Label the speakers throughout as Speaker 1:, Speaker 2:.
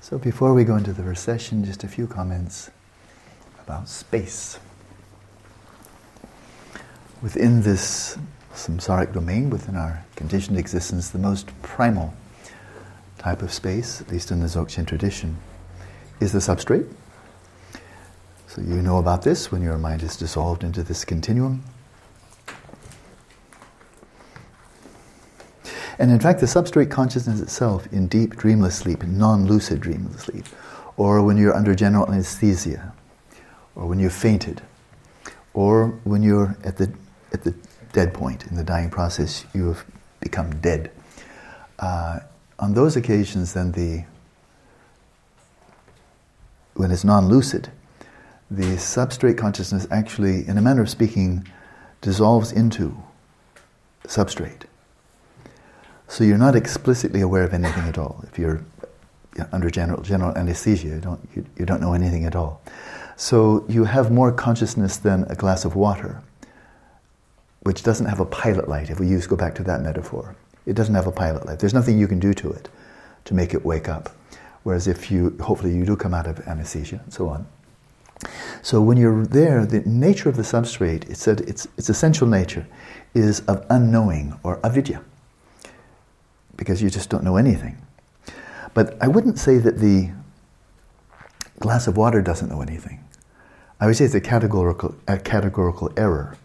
Speaker 1: So before we go into the recession, just a few comments about space. Within this samsaric domain, within our conditioned existence, the most primal type of space, at least in the Dzogchen tradition, is the substrate. So you know about this when your mind is dissolved into this continuum. And in fact, the substrate consciousness itself in deep dreamless sleep, non lucid dreamless sleep, or when you're under general anesthesia, or when you've fainted, or when you're at the, at the dead point in the dying process, you have become dead. Uh, on those occasions, then the when it's non-lucid, the substrate consciousness actually, in a manner of speaking, dissolves into substrate. So you're not explicitly aware of anything at all. If you're under general general anesthesia, you don't you, you don't know anything at all. So you have more consciousness than a glass of water, which doesn't have a pilot light. If we use go back to that metaphor, it doesn't have a pilot light. There's nothing you can do to it to make it wake up. Whereas if you hopefully you do come out of anesthesia and so on. So when you're there, the nature of the substrate, it said its its essential nature is of unknowing or avidya because you just don't know anything. But I wouldn't say that the glass of water doesn't know anything. I would say it's a categorical, a categorical error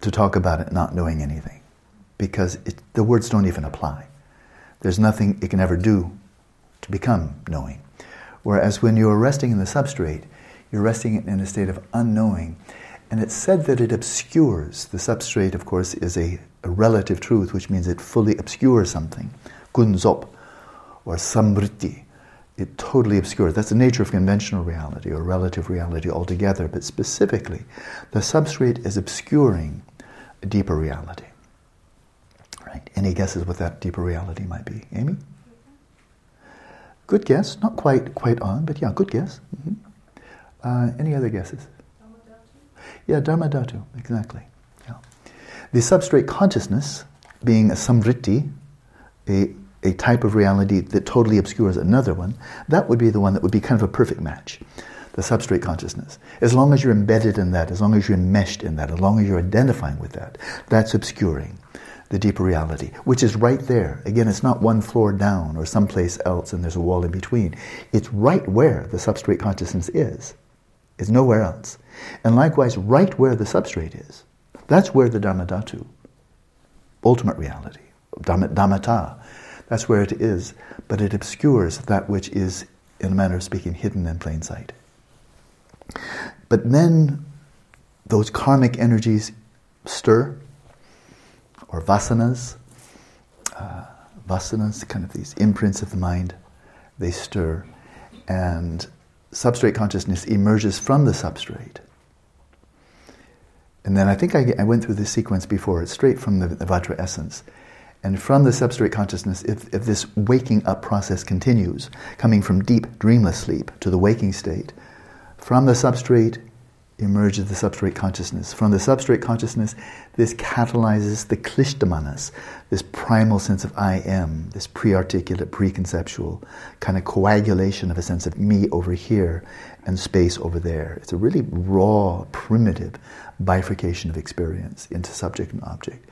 Speaker 1: to talk about it not knowing anything because it, the words don't even apply. There's nothing it can ever do to become knowing. Whereas when you're resting in the substrate, you're resting in a state of unknowing. And it's said that it obscures. The substrate, of course, is a a relative truth, which means it fully obscures something. Kunzop or samvriti. It totally obscures. That's the nature of conventional reality or relative reality altogether, but specifically, the substrate is obscuring a deeper reality. Right? Any guesses what that deeper reality might be? Amy? Good guess. Not quite quite on, but yeah, good guess. Mm-hmm. Uh, any other guesses? Dharma Dhatu? Yeah, Dharma Dhatu, exactly. The substrate consciousness, being a samvriti, a, a type of reality that totally obscures another one, that would be the one that would be kind of a perfect match. The substrate consciousness. As long as you're embedded in that, as long as you're enmeshed in that, as long as you're identifying with that, that's obscuring the deeper reality, which is right there. Again, it's not one floor down or someplace else and there's a wall in between. It's right where the substrate consciousness is. It's nowhere else. And likewise, right where the substrate is, that's where the Dharmadhatu, ultimate reality, Dharmata, that's where it is. But it obscures that which is, in a manner of speaking, hidden in plain sight. But then those karmic energies stir, or vasanas, uh, vasanas, kind of these imprints of the mind, they stir, and substrate consciousness emerges from the substrate and then I think I, I, went through this sequence before, it's straight from the, the Vajra essence. And from the substrate consciousness, if, if this waking up process continues, coming from deep dreamless sleep to the waking state, from the substrate emerges the substrate consciousness. From the substrate consciousness, this catalyzes the klishtamanas, this primal sense of I am, this pre-articulate, preconceptual kind of coagulation of a sense of me over here and space over there. It's a really raw, primitive bifurcation of experience into subject and object.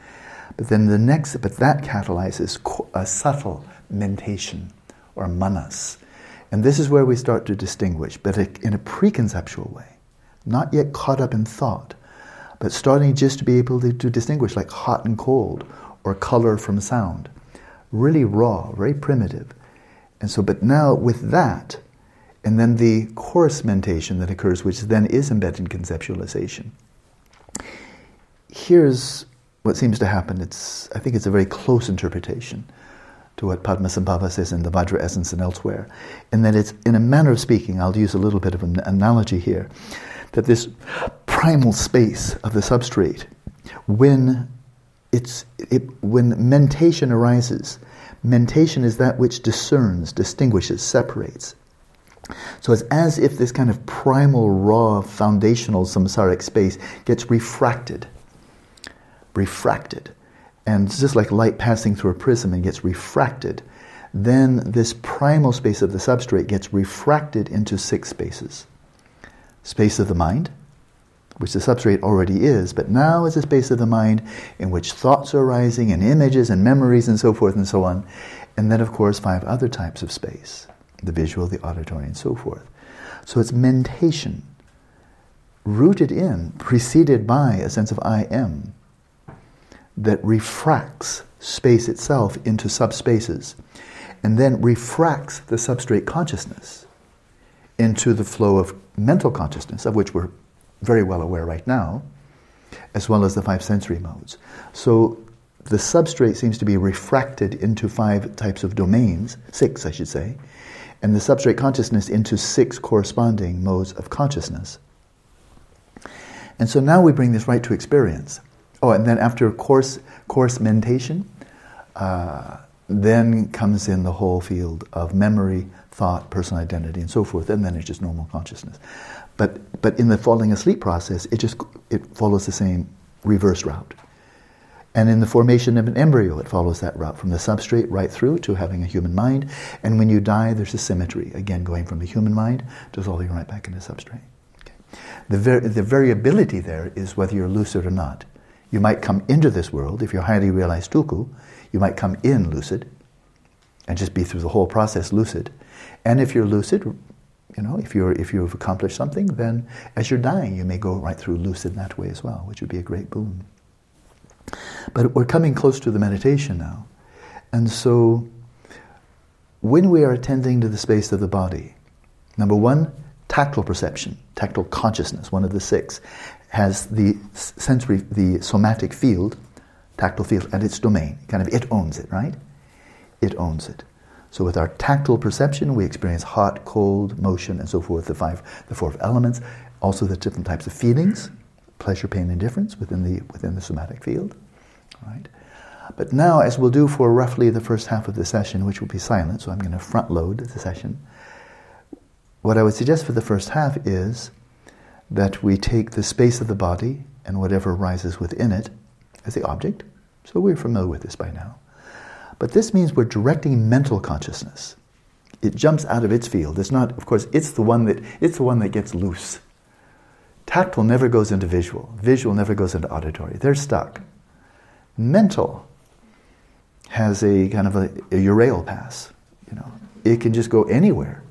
Speaker 1: But then the next, but that catalyzes a subtle mentation or manas. And this is where we start to distinguish, but in a preconceptual way, not yet caught up in thought, but starting just to be able to, to distinguish like hot and cold or color from sound. Really raw, very primitive. And so, but now with that, and then the coarse mentation that occurs, which then is embedded in conceptualization here's what seems to happen. It's, I think it's a very close interpretation to what Padmasambhava says in the Vajra Essence and elsewhere, in that it's, in a manner of speaking, I'll use a little bit of an analogy here, that this primal space of the substrate, when it's, it, when mentation arises, mentation is that which discerns, distinguishes, separates. So it's as if this kind of primal, raw, foundational samsaric space gets refracted refracted. And it's just like light passing through a prism and gets refracted. then this primal space of the substrate gets refracted into six spaces. Space of the mind, which the substrate already is, but now is a space of the mind in which thoughts are arising and images and memories and so forth and so on. And then, of course, five other types of space the visual, the auditory, and so forth. So it's mentation, rooted in, preceded by a sense of I am, that refracts space itself into subspaces, and then refracts the substrate consciousness into the flow of mental consciousness, of which we're very well aware right now, as well as the five sensory modes. So the substrate seems to be refracted into five types of domains, six, I should say, and the substrate consciousness into six corresponding modes of consciousness. And so now we bring this right to experience. Oh, and then after course, coarse mentation, uh, then comes in the whole field of memory, thought, personal identity, and so forth, and then it's just normal consciousness. But, but in the falling asleep process, it just it follows the same reverse route. And in the formation of an embryo, it follows that route from the substrate right through to having a human mind. And when you die, there's a symmetry, again, going from the human mind dissolving right back into substrate. Okay. The, ver- the variability there is whether you're lucid or not. You might come into this world, if you're highly realized tulku, you might come in lucid and just be through the whole process lucid. And if you're lucid, you know, if, you're, if you've accomplished something, then as you're dying, you may go right through lucid that way as well, which would be a great boon. But we're coming close to the meditation now. And so, when we are attending to the space of the body, number one, tactile perception, tactile consciousness, one of the six, has the sensory, the somatic field, tactile field, at its domain. Kind of, it owns it, right? It owns it. So with our tactile perception, we experience hot, cold, motion, and so forth, the five, the four elements. Also the different types of feelings, pleasure, pain, and indifference within the, within the somatic field. Right? But now, as we'll do for roughly the first half of the session, which will be silent, so I'm going to front load the session, what I would suggest for the first half is that we take the space of the body and whatever rises within it as the object. So we're familiar with this by now. But this means we're directing mental consciousness. It jumps out of its field. It's not, of course, it's the one that it's the one that gets loose. Tactile never goes into visual. Visual never goes into auditory. They're stuck. Mental has a kind of a, a pass. You know, it can just go anywhere,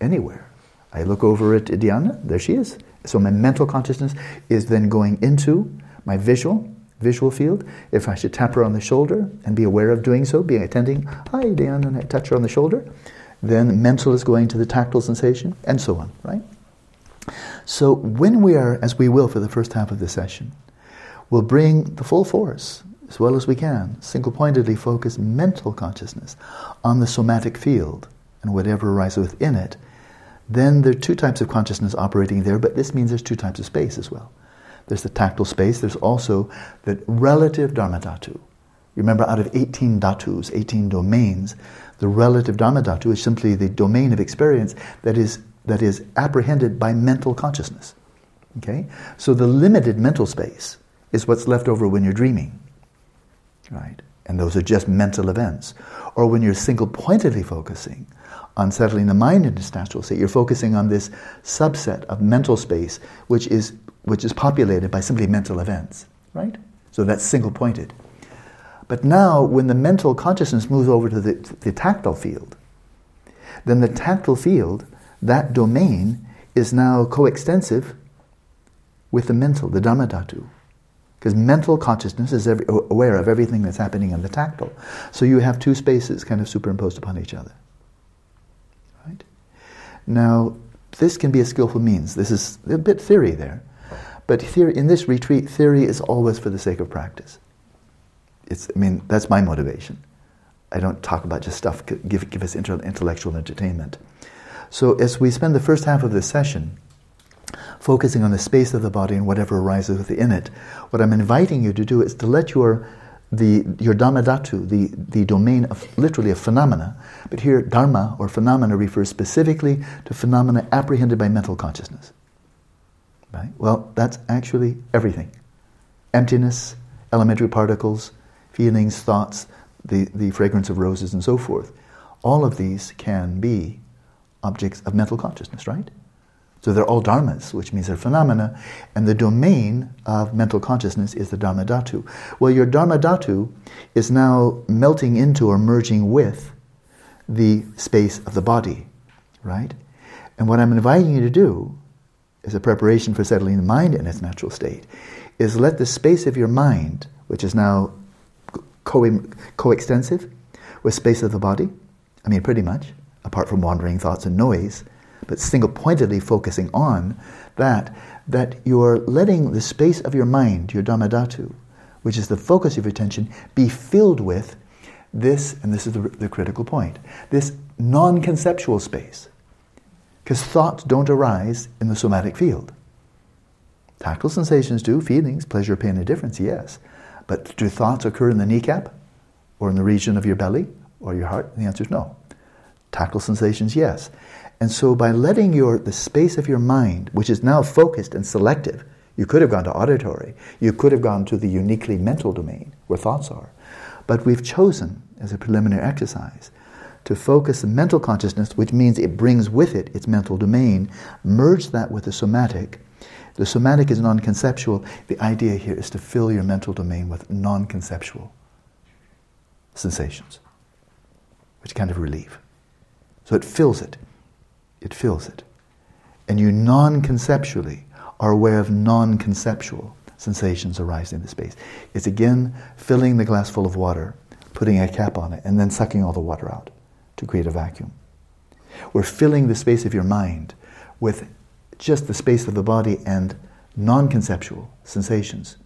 Speaker 1: anywhere. I look over at Diana, there she is. So my mental consciousness is then going into my visual, visual field. If I should tap her on the shoulder and be aware of doing so, being attending, hi Dan, and I touch her on the shoulder, then mental is going to the tactile sensation, and so on, right? So when we are, as we will for the first half of the session, we'll bring the full force, as well as we can, single pointedly focus mental consciousness on the somatic field and whatever arises within it. Then there are two types of consciousness operating there, but this means there's two types of space as well. There's the tactile space, there's also the relative Dharma Dhatu. Remember, out of 18 dhatus, 18 domains, the relative Dharma Dhatu is simply the domain of experience that is, that is apprehended by mental consciousness. Okay? So the limited mental space is what's left over when you're dreaming. Right? And those are just mental events. Or when you're single pointedly focusing on settling the mind into its natural state, you're focusing on this subset of mental space which is which is populated by simply mental events, right? So that's single pointed. But now, when the mental consciousness moves over to the, the tactile field, then the tactile field, that domain, is now coextensive with the mental, the Dharma Dhatu. Because mental consciousness is every, aware of everything that's happening in the tactile. So you have two spaces kind of superimposed upon each other. Right? Now, this can be a skillful means. This is a bit theory there. But theory, in this retreat, theory is always for the sake of practice. It's, I mean, that's my motivation. I don't talk about just stuff, give, give us intellectual entertainment. So as we spend the first half of this session focusing on the space of the body and whatever arises within it, what I'm inviting you to do is to let your the your dhatu, the, the domain of literally a phenomena, but here dharma or phenomena refers specifically to phenomena apprehended by mental consciousness. Right? Well, that's actually everything emptiness, elementary particles, feelings, thoughts, the, the fragrance of roses, and so forth. All of these can be objects of mental consciousness, right? So they're all dharmas, which means they're phenomena, and the domain of mental consciousness is the dharma dhatu. Well, your dharma dhatu is now melting into or merging with the space of the body, right? And what I'm inviting you to do, as a preparation for settling the mind in its natural state, is let the space of your mind, which is now co- coextensive with space of the body, I mean, pretty much, apart from wandering thoughts and noise, but single pointedly focusing on that, that you're letting the space of your mind, your Dharmadhatu, which is the focus of your attention, be filled with this, and this is the, the critical point, this non conceptual space. Because thoughts don't arise in the somatic field. Tactile sensations do, feelings, pleasure, pain, and difference, yes. But do thoughts occur in the kneecap or in the region of your belly or your heart? And the answer is no. Tactile sensations, yes. And so by letting your the space of your mind, which is now focused and selective, you could have gone to auditory, you could have gone to the uniquely mental domain where thoughts are. But we've chosen as a preliminary exercise to focus the mental consciousness, which means it brings with it its mental domain, merge that with the somatic. The somatic is non conceptual. The idea here is to fill your mental domain with non conceptual sensations, which kind of relief. So it fills it. It fills it. And you non conceptually are aware of non conceptual sensations arising in the space. It's again filling the glass full of water, putting a cap on it, and then sucking all the water out to create a vacuum. We're filling the space of your mind with just the space of the body and non conceptual sensations.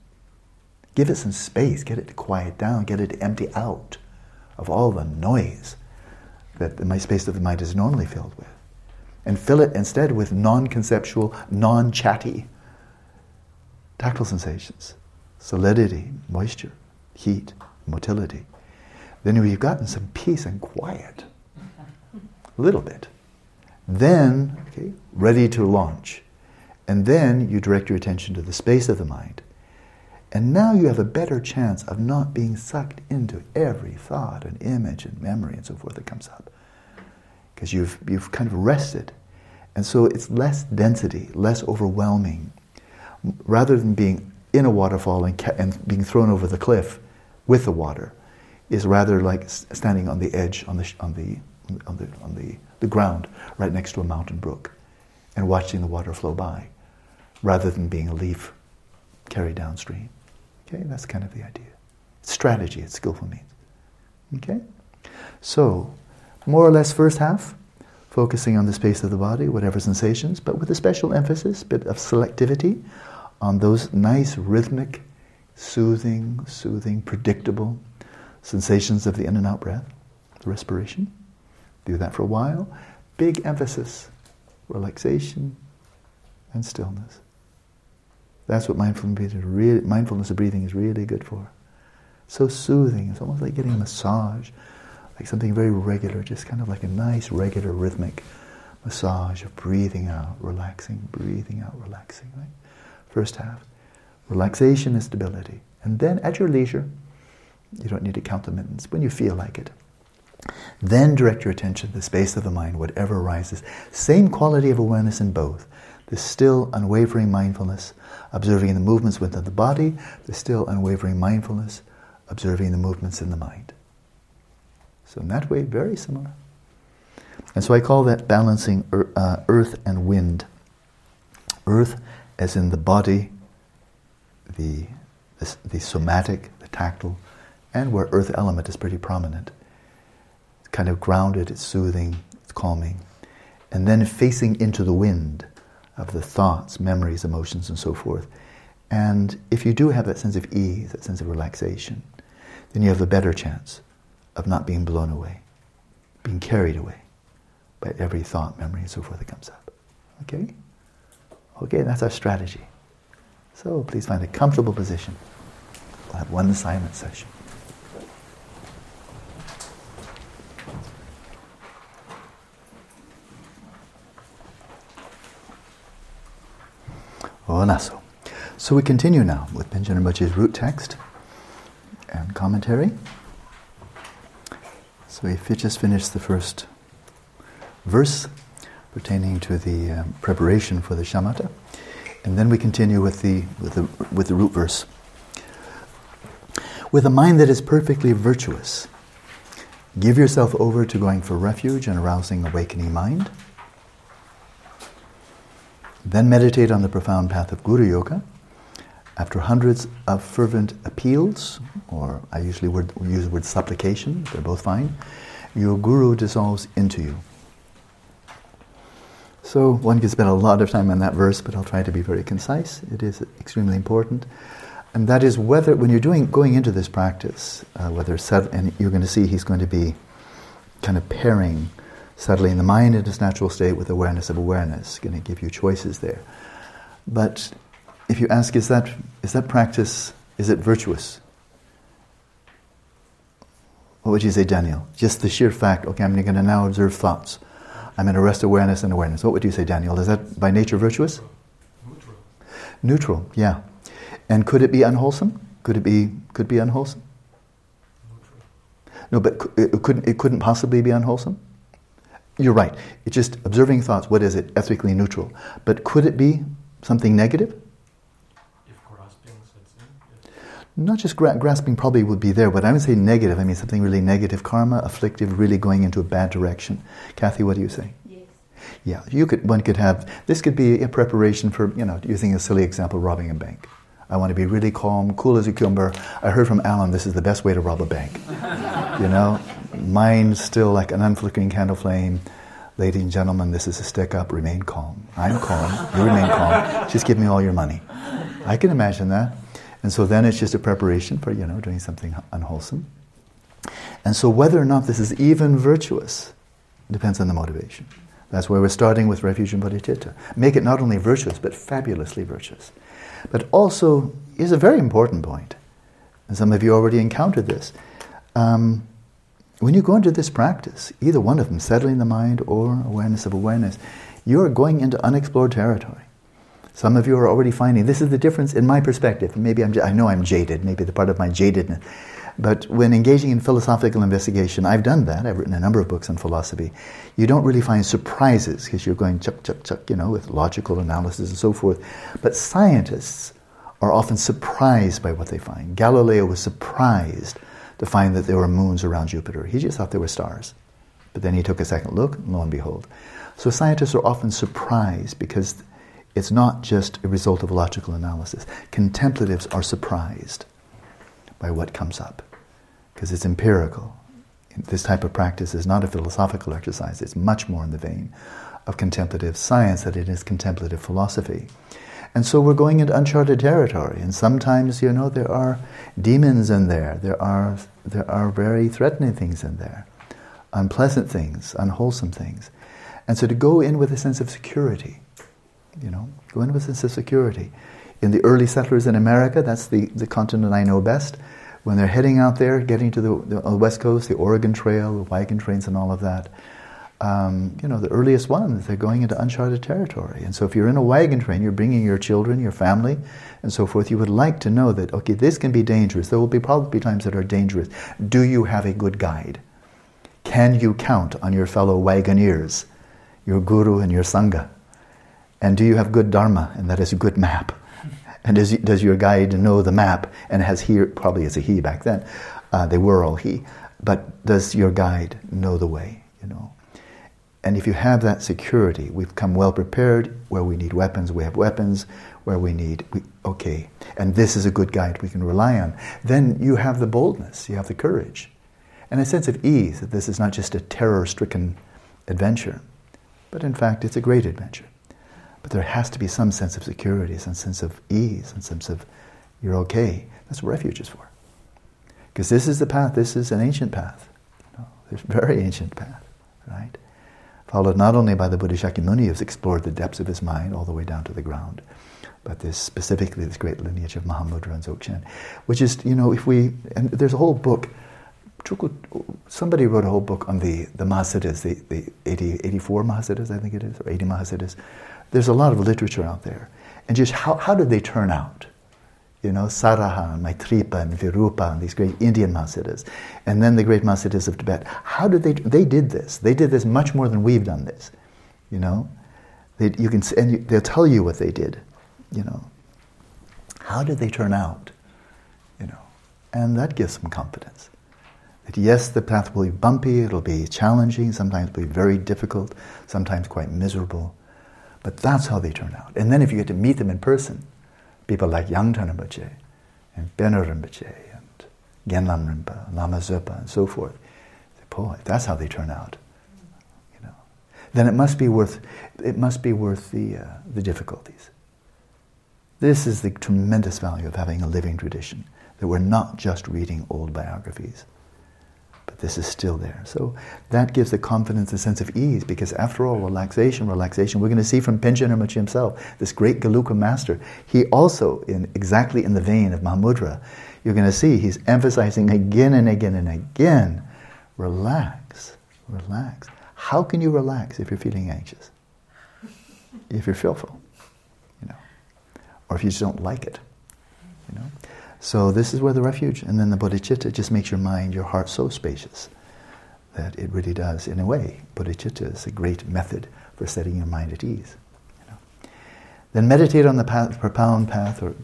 Speaker 1: Give it some space, get it to quiet down, get it to empty out of all the noise that the space of the mind is normally filled with. And fill it instead with non conceptual, non chatty tactile sensations solidity, moisture, heat, motility. Then we've gotten some peace and quiet, a little bit. Then, okay, ready to launch. And then you direct your attention to the space of the mind. And now you have a better chance of not being sucked into every thought and image and memory and so forth that comes up. Because you've, you've kind of rested. And so it's less density, less overwhelming. Rather than being in a waterfall and, ca- and being thrown over the cliff with the water, is rather like standing on the edge, on the, on the, on the, on the, the ground, right next to a mountain brook, and watching the water flow by, rather than being a leaf carried downstream. Okay, that's kind of the idea. It's strategy, it's skillful means. Okay? So, more or less first half, focusing on the space of the body, whatever sensations, but with a special emphasis, bit of selectivity on those nice rhythmic, soothing, soothing, predictable sensations of the in and out breath, the respiration. Do that for a while. Big emphasis, relaxation and stillness. That's what mindfulness, mindfulness of breathing is really good for. So soothing. It's almost like getting a massage, like something very regular, just kind of like a nice, regular, rhythmic massage of breathing out, relaxing, breathing out, relaxing. Right? First half, relaxation and stability. And then at your leisure, you don't need to count the minutes, when you feel like it. Then direct your attention to the space of the mind, whatever arises. Same quality of awareness in both. The still, unwavering mindfulness observing the movements within the body, the still unwavering mindfulness, observing the movements in the mind. So in that way, very similar. And so I call that balancing uh, earth and wind. Earth as in the body, the, the, the somatic, the tactile, and where earth element is pretty prominent. It's kind of grounded, it's soothing, it's calming. And then facing into the wind, of the thoughts, memories, emotions, and so forth. And if you do have that sense of ease, that sense of relaxation, then you have a better chance of not being blown away, being carried away by every thought, memory, and so forth that comes up. Okay? Okay, that's our strategy. So please find a comfortable position. We'll have one assignment session. Oh, Onaso. So we continue now with Panchen Rinpoche's root text and commentary. So we just finished the first verse pertaining to the um, preparation for the shamatha, and then we continue with the, with the with the root verse. With a mind that is perfectly virtuous, give yourself over to going for refuge and arousing awakening mind. Then meditate on the profound path of Guru Yoga. After hundreds of fervent appeals, or I usually word, use the word supplication, they're both fine, your Guru dissolves into you. So one could spend a lot of time on that verse, but I'll try to be very concise. It is extremely important. And that is whether, when you're doing, going into this practice, uh, whether set, and you're going to see he's going to be kind of pairing settling the mind in its natural state with awareness of awareness, going to give you choices there. But if you ask, is that, is that practice, is it virtuous? What would you say, Daniel? Just the sheer fact, okay, I'm going to now observe thoughts. I'm going to rest awareness and awareness. What would you say, Daniel? Is that by nature virtuous?
Speaker 2: Neutral.
Speaker 1: Neutral, yeah. And could it be unwholesome? Could it be, could be unwholesome?
Speaker 2: Neutral.
Speaker 1: No, but it couldn't, it couldn't possibly be unwholesome? You're right. It's just observing thoughts. What is it? Ethically neutral. But could it be something negative?
Speaker 2: If grasping sets in, yes.
Speaker 1: Not just gra- grasping probably would be there, but I would say negative. I mean something really negative, karma, afflictive, really going into a bad direction. Kathy, what do you say?
Speaker 3: Yes.
Speaker 1: Yeah, you could. One could have. This could be a preparation for you know using a silly example, robbing a bank. I want to be really calm, cool as a cucumber. I heard from Alan this is the best way to rob a bank. you know, mind still like an unflickering candle flame. Ladies and gentlemen, this is a stick up. Remain calm. I'm calm. You remain calm. Just give me all your money. I can imagine that. And so then it's just a preparation for you know doing something unwholesome. And so whether or not this is even virtuous depends on the motivation. That's where we're starting with refuge and bodhicitta. Make it not only virtuous, but fabulously virtuous. But also, here's a very important point, and some of you already encountered this. Um, when you go into this practice, either one of them, settling the mind or awareness of awareness, you're going into unexplored territory. Some of you are already finding this is the difference in my perspective. Maybe I'm, I know I'm jaded, maybe the part of my jadedness. But when engaging in philosophical investigation, I've done that. I've written a number of books on philosophy. You don't really find surprises because you're going chuck, chuck, chuck, you know, with logical analysis and so forth. But scientists are often surprised by what they find. Galileo was surprised to find that there were moons around Jupiter. He just thought there were stars. But then he took a second look, and lo and behold. So scientists are often surprised because it's not just a result of logical analysis. Contemplatives are surprised by what comes up because it's empirical. This type of practice is not a philosophical exercise, it's much more in the vein of contemplative science than it is contemplative philosophy. And so we're going into uncharted territory, and sometimes, you know, there are demons in there, there are, there are very threatening things in there, unpleasant things, unwholesome things. And so to go in with a sense of security, you know, go in with a security. In the early settlers in America, that's the, the continent I know best, when they're heading out there, getting to the, the West Coast, the Oregon Trail, the wagon trains, and all of that, um, you know, the earliest ones, they're going into uncharted territory. And so if you're in a wagon train, you're bringing your children, your family, and so forth, you would like to know that, okay, this can be dangerous. There will be probably times that are dangerous. Do you have a good guide? Can you count on your fellow wagoneers, your guru and your sangha? And do you have good dharma, and that is a good map? And does, does your guide know the map? And has he, probably as a he back then, uh, they were all he. But does your guide know the way, you know? And if you have that security, we've come well prepared. Where we need weapons, we have weapons. Where we need, we, okay, and this is a good guide we can rely on. Then you have the boldness, you have the courage, and a sense of ease that this is not just a terror stricken adventure, but in fact it's a great adventure. But there has to be some sense of security, some sense of ease, some sense of you're okay. That's what refuge is for. Because this is the path, this is an ancient path. A very ancient path, right? Followed not only by the Buddha Shakyamuni who's explored the depths of his mind all the way down to the ground, but this specifically this great lineage of Mahamudra and Dzogchen, which is, you know, if we, and there's a whole book, somebody wrote a whole book on the, the Mahasiddhas, the, the 80, 84 Mahasiddhas, I think it is, or 80 Mahasiddhas. There's a lot of literature out there. And just how, how did they turn out? you know, Saraha and Maitripa and Virupa and these great Indian Mahasiddhas, and then the great Mahasiddhas of Tibet. How did they? They did this. They did this much more than we've done this. You know, they, you can and you, they'll tell you what they did. You know, how did they turn out? You know, and that gives some confidence. That yes, the path will be bumpy. It'll be challenging. Sometimes it'll be very difficult. Sometimes quite miserable. But that's how they turn out. And then if you get to meet them in person people like Yangthang Rinpoche and Penor Rinpoche and Gen Lamrimpa, Lama Zopa and so forth. Boy, that's how they turn out. You know, then it must be worth it must be worth the uh, the difficulties. This is the tremendous value of having a living tradition that we're not just reading old biographies this is still there. So that gives the confidence a sense of ease because after all, relaxation, relaxation, we're going to see from Panchen Rinpoche himself, this great Gelugpa master, he also, in exactly in the vein of Mahamudra, you're going to see he's emphasizing again and again and again, relax, relax. How can you relax if you're feeling anxious? If you're fearful, you know, or if you just don't like it, you know. So this is where the refuge, and then the bodhicitta just makes your mind, your heart so spacious that it really does, in a way, bodhicitta is a great method for setting your mind at ease. You know. Then meditate on the path, profound path, or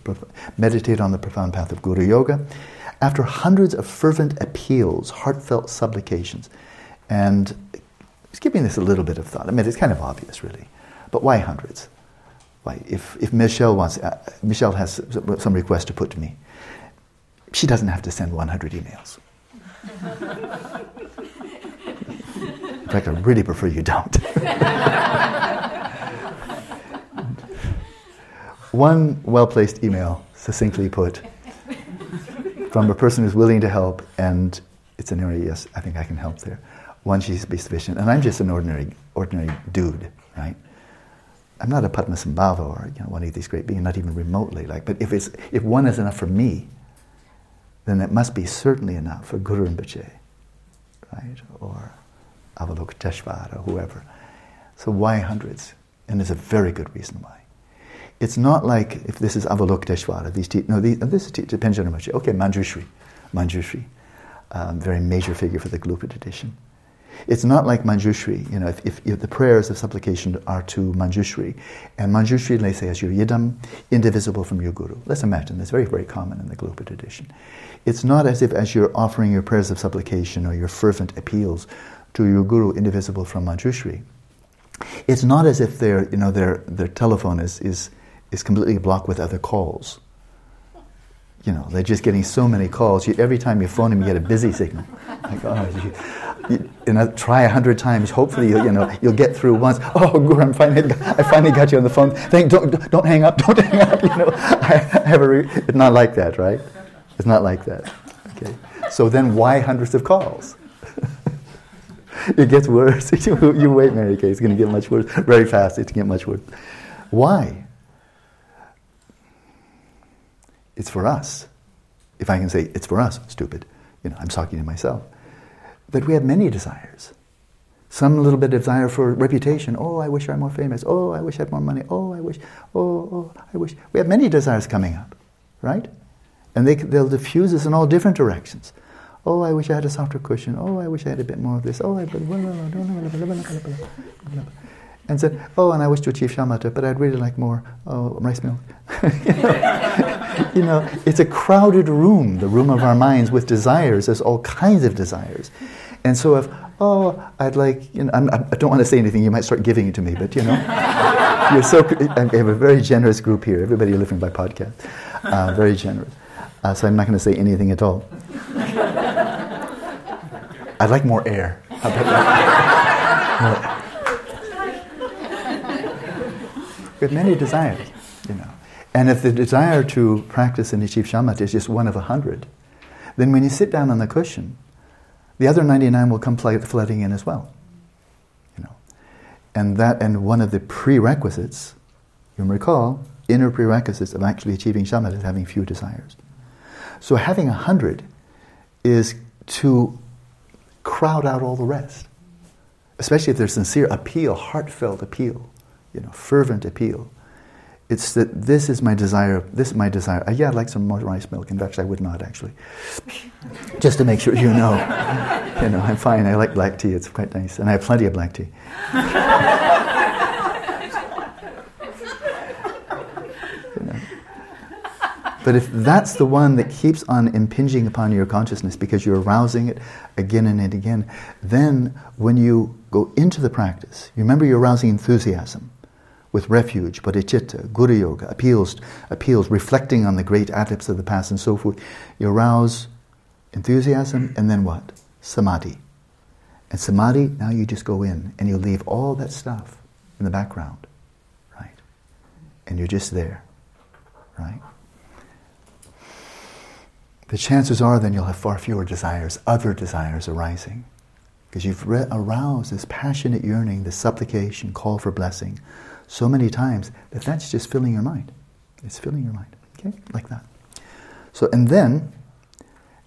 Speaker 1: meditate on the profound path of Guru Yoga. After hundreds of fervent appeals, heartfelt supplications, and just giving this a little bit of thought. I mean, it's kind of obvious, really, but why hundreds? Why, if, if Michelle wants, uh, Michelle has some request to put to me, she doesn't have to send 100 emails. In fact, I really prefer you don't. One well placed email, succinctly put, from a person who's willing to help, and it's an area, yes, I think I can help there. One should be sufficient. And I'm just an ordinary, ordinary dude, right? I'm not a Padmasambhava or you know, one of these great beings, not even remotely. Like, but if, it's, if one is enough for me, then it must be certainly enough for Guru Rinpoche, right? Or Avalokiteshvara or whoever. So why hundreds? And there's a very good reason why. It's not like if this is Avalokiteshvara, these te- no, these, this is te- depends on Rinpoche. Okay, Manjushri, Manjushri, um, very major figure for the Gelugpa tradition. It's not like Manjushri, you know, if, if, if, the prayers of supplication are to Manjushri, and Manjushri, they say, as your yidam, indivisible from your guru. Let's imagine, that's very, very common in the Gelugpa tradition. It's not as if as you're offering your prayers of supplication or your fervent appeals to your guru indivisible from Manjushri. It's not as if their, you know, their, their telephone is, is, is completely blocked with other calls. You know, they're just getting so many calls. You, every time you phone them, you get a busy signal. Like, oh, you, you, you know, try a hundred times. Hopefully, you, you know, you'll get through once. Oh, Guru, I'm finally, I finally got you on the phone. Thank, don't, don't hang up. Don't hang up. You know, I, I have a re- it's not like that, right? It's not like that. Okay. So then why hundreds of calls? it gets worse. you wait, Mary Kay. It's going to get much worse. Very fast. It's going to get much worse. Why? It's for us. If I can say it's for us, stupid. You know, I'm talking to myself. That we have many desires. Some little bit of desire for reputation. Oh, I wish I were more famous. Oh, I wish I had more money. Oh, I wish. Oh, oh, I wish. We have many desires coming up, right? And they, they'll diffuse us in all different directions. Oh, I wish I had a softer cushion. Oh, I wish I had a bit more of this. Oh, I. And said, oh, and I wish to achieve shamatha, but I'd really like more oh, rice milk. you, know, you know, it's a crowded room, the room of our minds with desires. There's all kinds of desires. And so if, oh, I'd like, you know, I'm, I do not want to say anything, you might start giving it to me, but you know, you're so, I have a very generous group here, everybody living by podcast, uh, very generous. Uh, so I'm not going to say anything at all. I'd like more air. We have many desires, you know. And if the desire to practice and achieve shamatha is just one of a hundred, then when you sit down on the cushion, the other 99 will come flooding in as well. You know. And that and one of the prerequisites, you recall, inner prerequisites of actually achieving shamatha is having few desires. So having a hundred is to crowd out all the rest, especially if there's sincere appeal, heartfelt appeal, you know, fervent appeal. It's that this is my desire. This is my desire. Uh, yeah, I'd like some more rice milk. In fact, I would not actually. Just to make sure you know. you know, I'm fine. I like black tea. It's quite nice, and I have plenty of black tea. But if that's the one that keeps on impinging upon your consciousness because you're arousing it again and again, then when you go into the practice, you remember you're arousing enthusiasm with refuge, bodhicitta, uh, guru yoga, appeals, appeals, reflecting on the great adepts of the past and so forth. You arouse enthusiasm mm. and then what? Samadhi. And samadhi, now you just go in and you leave all that stuff in the background, right? And you're just there, right? the chances are then you'll have far fewer desires, other desires arising. Because you've re- aroused this passionate yearning, this supplication, call for blessing, so many times that that's just filling your mind. It's filling your mind, okay? Like that. So, and then,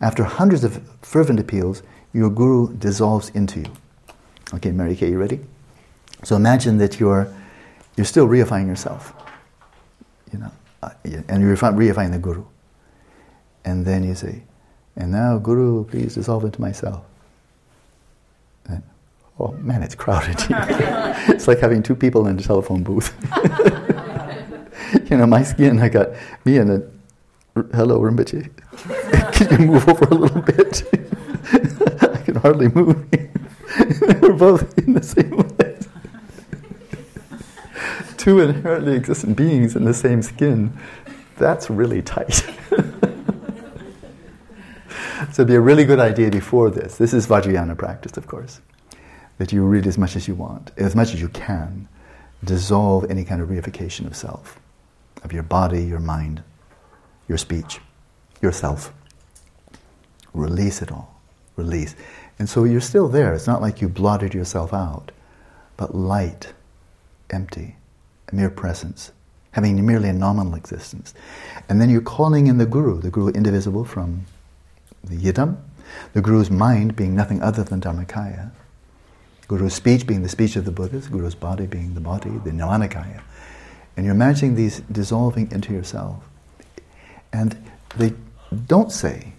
Speaker 1: after hundreds of fervent appeals, your guru dissolves into you. Okay, Mary Kay, you ready? So imagine that you're, you're still reifying yourself, you know, uh, and you're reifying the guru. And then you say, and now, Guru, please dissolve into myself. Oh man, it's crowded. it's like having two people in a telephone booth. you know, my skin, I got me and a, hello, Rinpoche. can you move over a little bit? I can hardly move. We're both in the same place. Two inherently existent beings in the same skin. That's really tight. so it'd be a really good idea before this. This is Vajrayana practice, of course. That you read as much as you want, as much as you can, dissolve any kind of reification of self, of your body, your mind, your speech, yourself. Release it all. Release. And so you're still there. It's not like you blotted yourself out, but light, empty, a mere presence, having merely a nominal existence. And then you're calling in the Guru, the Guru indivisible from the Yidam, the Guru's mind being nothing other than Dharmakaya, Guru's speech being the speech of the Buddhas, Guru's body being the body, the Nirmanakaya. And you're imagining these dissolving into yourself. And they don't say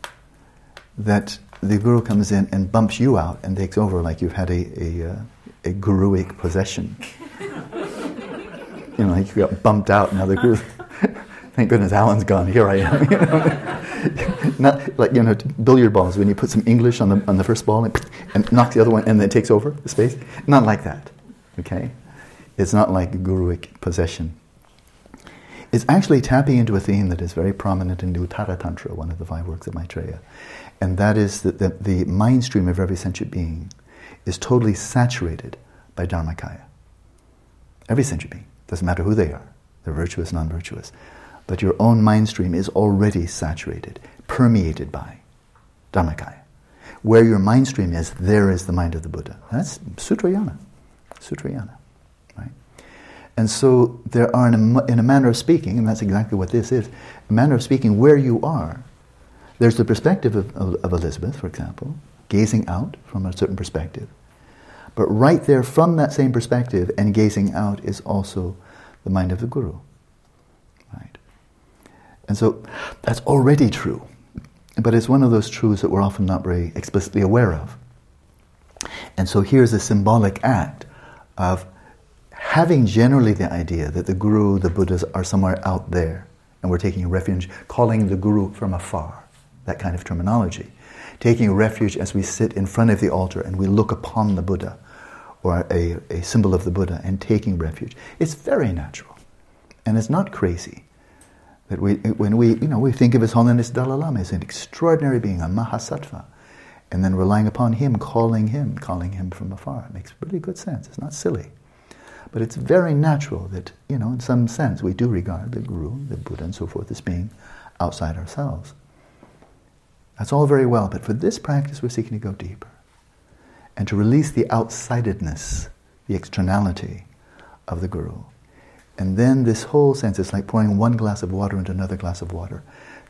Speaker 1: that the Guru comes in and bumps you out and takes over like you've had a, a, uh, a guruic possession. you know, like you got bumped out, now the Guru. Thank goodness Alan's gone. Here I am. You know? Not like you know billiard balls when you put some English on the on the first ball and, and knock the other one and then it takes over the space. Not like that. Okay, it's not like guruic possession. It's actually tapping into a theme that is very prominent in the Uttara Tantra, one of the five works of Maitreya, and that is that the, the mind stream of every sentient being is totally saturated by Dharmakaya. Every sentient being, doesn't matter who they are, they're virtuous, non-virtuous but your own mind stream is already saturated, permeated by Dharmakaya. Where your mind stream is, there is the mind of the Buddha. That's Sutrayana. Sutrayana. Right? And so there are, in a, in a manner of speaking, and that's exactly what this is, a manner of speaking where you are, there's the perspective of, of, of Elizabeth, for example, gazing out from a certain perspective. But right there from that same perspective and gazing out is also the mind of the Guru. And so that's already true. But it's one of those truths that we're often not very explicitly aware of. And so here's a symbolic act of having generally the idea that the Guru, the Buddhas are somewhere out there, and we're taking refuge, calling the Guru from afar, that kind of terminology. Taking refuge as we sit in front of the altar and we look upon the Buddha or a, a symbol of the Buddha and taking refuge. It's very natural. And it's not crazy. That we, when we, you know, we think of His Holiness Dalai Lama as an extraordinary being, a Mahasattva, and then relying upon Him, calling Him, calling Him from afar. It makes really good sense. It's not silly. But it's very natural that, you know, in some sense, we do regard the Guru, the Buddha, and so forth as being outside ourselves. That's all very well, but for this practice, we're seeking to go deeper and to release the outsidedness, the externality of the Guru and then this whole sense, it's like pouring one glass of water into another glass of water.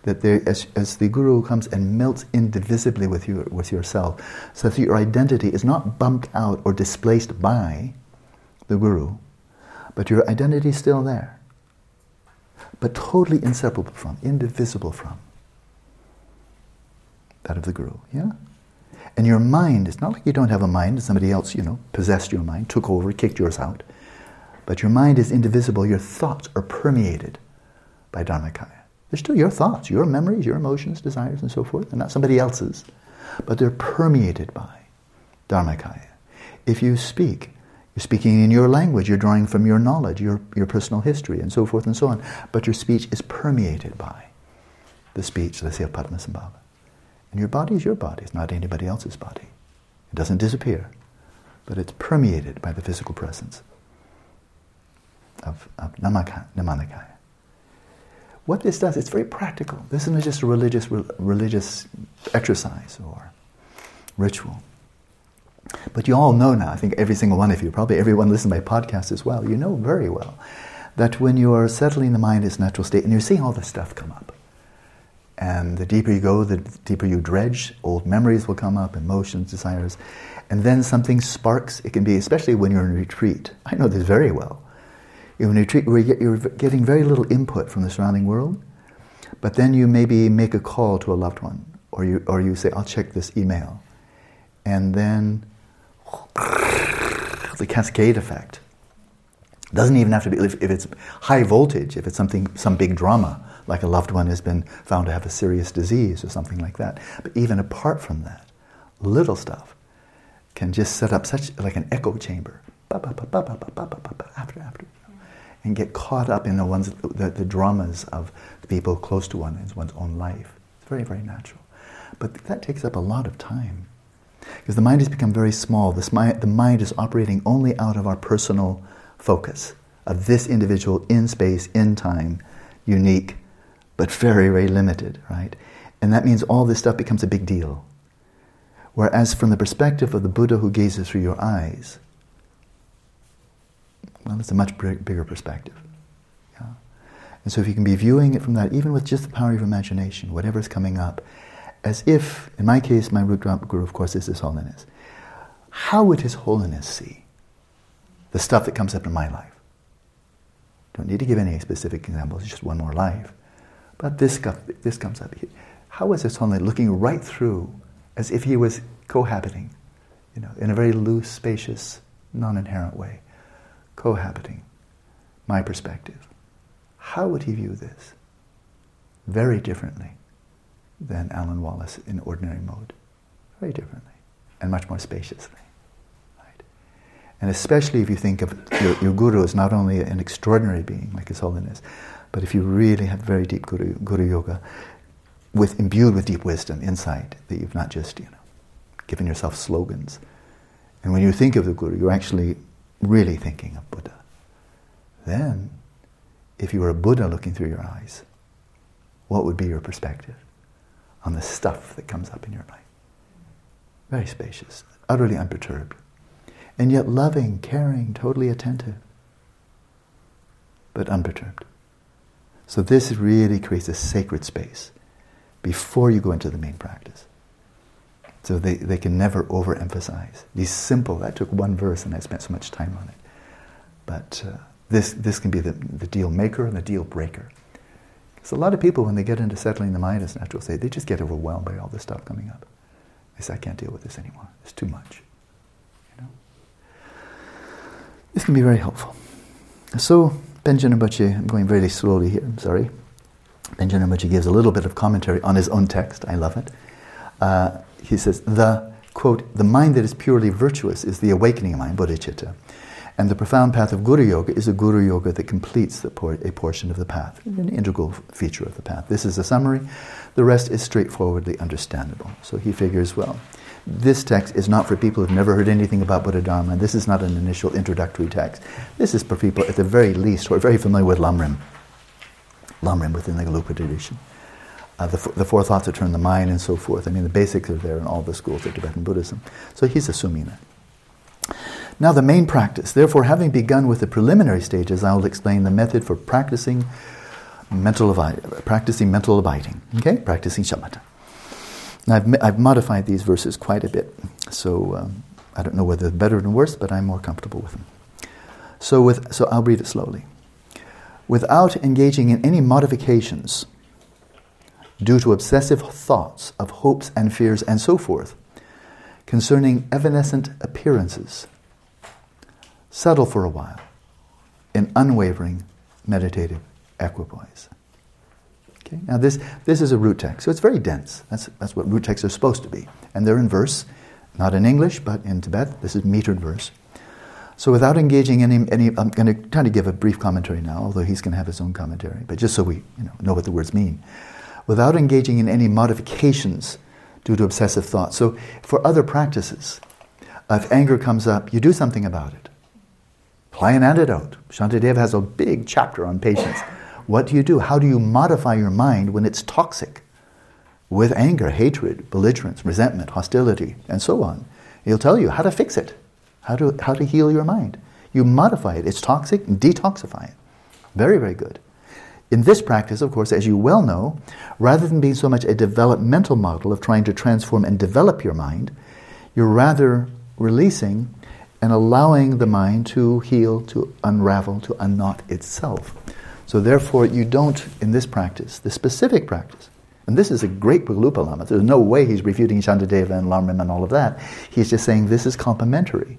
Speaker 1: That there, as, as the Guru comes and melts indivisibly with, you, with yourself, so that your identity is not bumped out or displaced by the Guru, but your identity is still there. but totally inseparable from, indivisible from that of the Guru. Yeah? And your mind, it's not like you don't have a mind, somebody else, you know, possessed your mind, took over, kicked yours out. But your mind is indivisible. Your thoughts are permeated by Dharmakaya. They're still your thoughts, your memories, your emotions, desires, and so forth. They're not somebody else's. But they're permeated by Dharmakaya. If you speak, you're speaking in your language, you're drawing from your knowledge, your, your personal history, and so forth and so on. But your speech is permeated by the speech, let's say, of Padmasambhava. And your body is your body, it's not anybody else's body. It doesn't disappear, but it's permeated by the physical presence of, of Nirmanakaya. What this does, it's very practical. This isn't just a religious, re- religious exercise or ritual. But you all know now, I think every single one of you, probably everyone listening to my podcast as well, you know very well that when you are settling the mind in its natural state and you're seeing all this stuff come up, and the deeper you go, the deeper you dredge, old memories will come up, emotions, desires, and then something sparks. It can be, especially when you're in retreat. I know this very well. In where you're getting very little input from the surrounding world, but then you maybe make a call to a loved one, or you, or you say, I'll check this email. And then the cascade effect. Doesn't even have to be, if, if it's high voltage, if it's something, some big drama, like a loved one has been found to have a serious disease or something like that. But even apart from that, little stuff can just set up such like an echo chamber, after after, and get caught up in the ones the, the dramas of the people close to one in one's own life. It's very very natural, but that takes up a lot of time because the mind has become very small. This mind, the mind is operating only out of our personal focus of this individual in space, in time, unique but very, very limited, right? And that means all this stuff becomes a big deal. Whereas, from the perspective of the Buddha who gazes through your eyes, well, it's a much bigger perspective. Yeah? And so, if you can be viewing it from that, even with just the power of imagination, whatever's coming up, as if, in my case, my root drop guru, of course, is His Holiness. How would His Holiness see the stuff that comes up in my life? Don't need to give any specific examples, it's just one more life. But this, this comes up. How is this Holiness looking right through as if he was cohabiting, you know, in a very loose, spacious, non-inherent way, cohabiting my perspective? How would he view this? Very differently than Alan Wallace in ordinary mode. Very differently, and much more spaciously. Right? And especially if you think of your, your guru as not only an extraordinary being like His Holiness, but if you really have very deep guru, guru yoga, with imbued with deep wisdom, insight, that you've not just you know given yourself slogans, and when you think of the guru, you're actually really thinking of Buddha. Then, if you were a Buddha looking through your eyes, what would be your perspective on the stuff that comes up in your life? Very spacious, utterly unperturbed, and yet loving, caring, totally attentive, but unperturbed. So this really creates a sacred space before you go into the main practice. So they, they can never overemphasize. These simple, that took one verse and I spent so much time on it. But uh, this, this can be the, the deal maker and the deal breaker. Because a lot of people, when they get into settling the mind as natural state, they just get overwhelmed by all this stuff coming up. They say, I can't deal with this anymore. It's too much. You know? This can be very helpful. So, Panchen Rinpoche, I'm going very slowly here, I'm sorry. Panchen Rinpoche gives a little bit of commentary on his own text. I love it. Uh, he says, the, quote, the mind that is purely virtuous is the awakening mind, bodhicitta. And the profound path of Guru Yoga is a Guru Yoga that completes por- a portion of the path, an integral feature of the path. This is a summary. The rest is straightforwardly understandable. So he figures, well, this text is not for people who've never heard anything about Buddha Dharma. This is not an initial introductory text. This is for people, at the very least, who are very familiar with Lamrim. Lamrim within the Gelugpa tradition. Uh, the, the, four thoughts that turn the mind and so forth. I mean, the basics are there in all the schools of Tibetan Buddhism. So he's assuming that. Now, the main practice. Therefore, having begun with the preliminary stages, I will explain the method for practicing mental, practicing mental abiding. Okay? Practicing shamatha. Now, I've, I've modified these verses quite a bit, so um, I don't know whether they're better or worse, but I'm more comfortable with them. So, with, so I'll read it slowly. without engaging in any modifications due to obsessive thoughts of hopes and fears and so forth concerning evanescent appearances. Settle for a while in unwavering meditative equipoise. Okay? Now this, this is a root text, so it's very dense. That's, that's what root texts are supposed to be. And they're in verse, not in English, but in Tibet. This is metered verse. So without engaging any, any I'm going to try to give a brief commentary now, although he's going to have his own commentary, but just so we you know, know what the words mean. Without engaging in any modifications due to obsessive thought. So for other practices, if anger comes up, you do something about it. Apply an antidote. Shantideva has a big chapter on patience. What do you do? How do you modify your mind when it's toxic? With anger, hatred, belligerence, resentment, hostility, and so on. He'll tell you how to fix it, how to, how to heal your mind. You modify it. It's toxic, detoxify it. Very, very good. In this practice, of course, as you well know, rather than being so much a developmental model of trying to transform and develop your mind, you're rather releasing and allowing the mind to heal, to unravel, to unknot itself. So therefore, you don't, in this practice, the specific practice, and this is a great Gelugpa Lama. There's no way he's refuting Shantideva and Lamrim and all of that. He's just saying this is complementary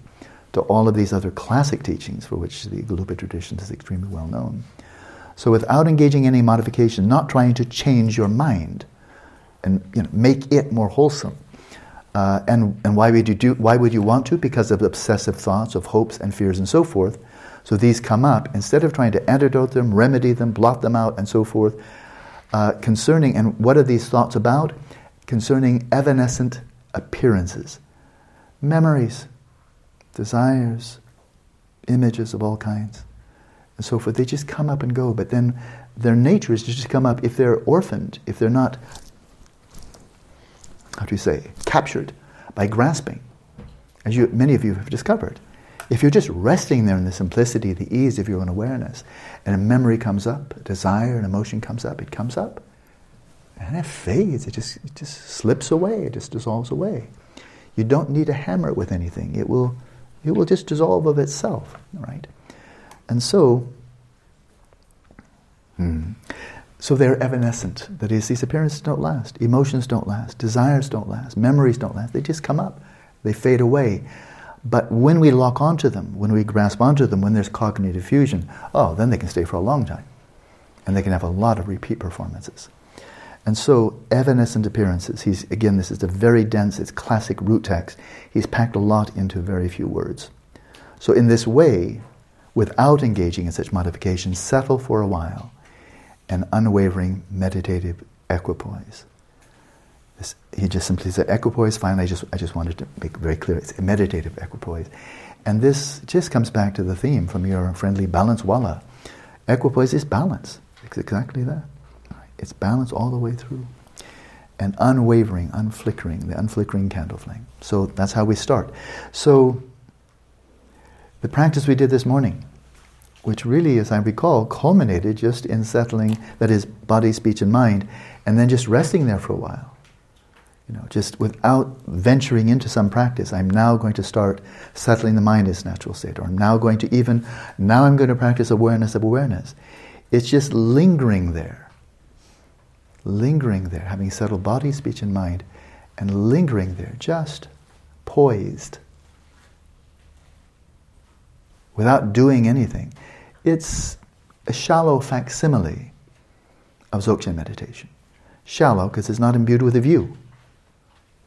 Speaker 1: to all of these other classic teachings for which the Gelugpa tradition is extremely well known. So without engaging any modification, not trying to change your mind and you know, make it more wholesome. Uh, and and why would you do? Why would you want to? Because of obsessive thoughts of hopes and fears and so forth. So these come up instead of trying to antidote them, remedy them, blot them out, and so forth. Uh, concerning and what are these thoughts about? Concerning evanescent appearances, memories, desires, images of all kinds and so forth. They just come up and go, but then their nature is to just come up if they're orphaned, if they're not, how do you say, captured by grasping, as you, many of you have discovered. If you're just resting there in the simplicity, the ease of your own awareness, and a memory comes up, a desire, an emotion comes up, it comes up, and it fades, it just, it just slips away, it just dissolves away. You don't need to hammer it with anything. It will, it will just dissolve of itself, right? And so, hmm, so they're evanescent. That is, these appearances don't last. Emotions don't last. Desires don't last. Memories don't last. They just come up. They fade away. But when we lock onto them, when we grasp onto them, when there's cognitive fusion, oh, then they can stay for a long time. And they can have a lot of repeat performances. And so, evanescent appearances, he's, again, this is a very dense, it's classic root text. He's packed a lot into very few words. So, in this way, without engaging in such modifications, settle for a while an unwavering meditative equipoise. This, he just simply said equipoise. Finally, I just, I just wanted to make very clear it's a meditative equipoise. And this just comes back to the theme from your friendly balance wala. Equipoise is balance. It's exactly that. It's balance all the way through. And unwavering, unflickering, the unflickering candle flame. So that's how we start. So the practice we did this morning, which really, as I recall, culminated just in settling, that is, body, speech, and mind, and then just resting there for a while. You know, just without venturing into some practice, I'm now going to start settling the mind in its natural state, or I'm now going to even, now I'm going to practice awareness of awareness. It's just lingering there. Lingering there, having settled body, speech, and mind, and lingering there, just poised without doing anything. It's a shallow facsimile of Dzogchen meditation. Shallow because it's not imbued with a view.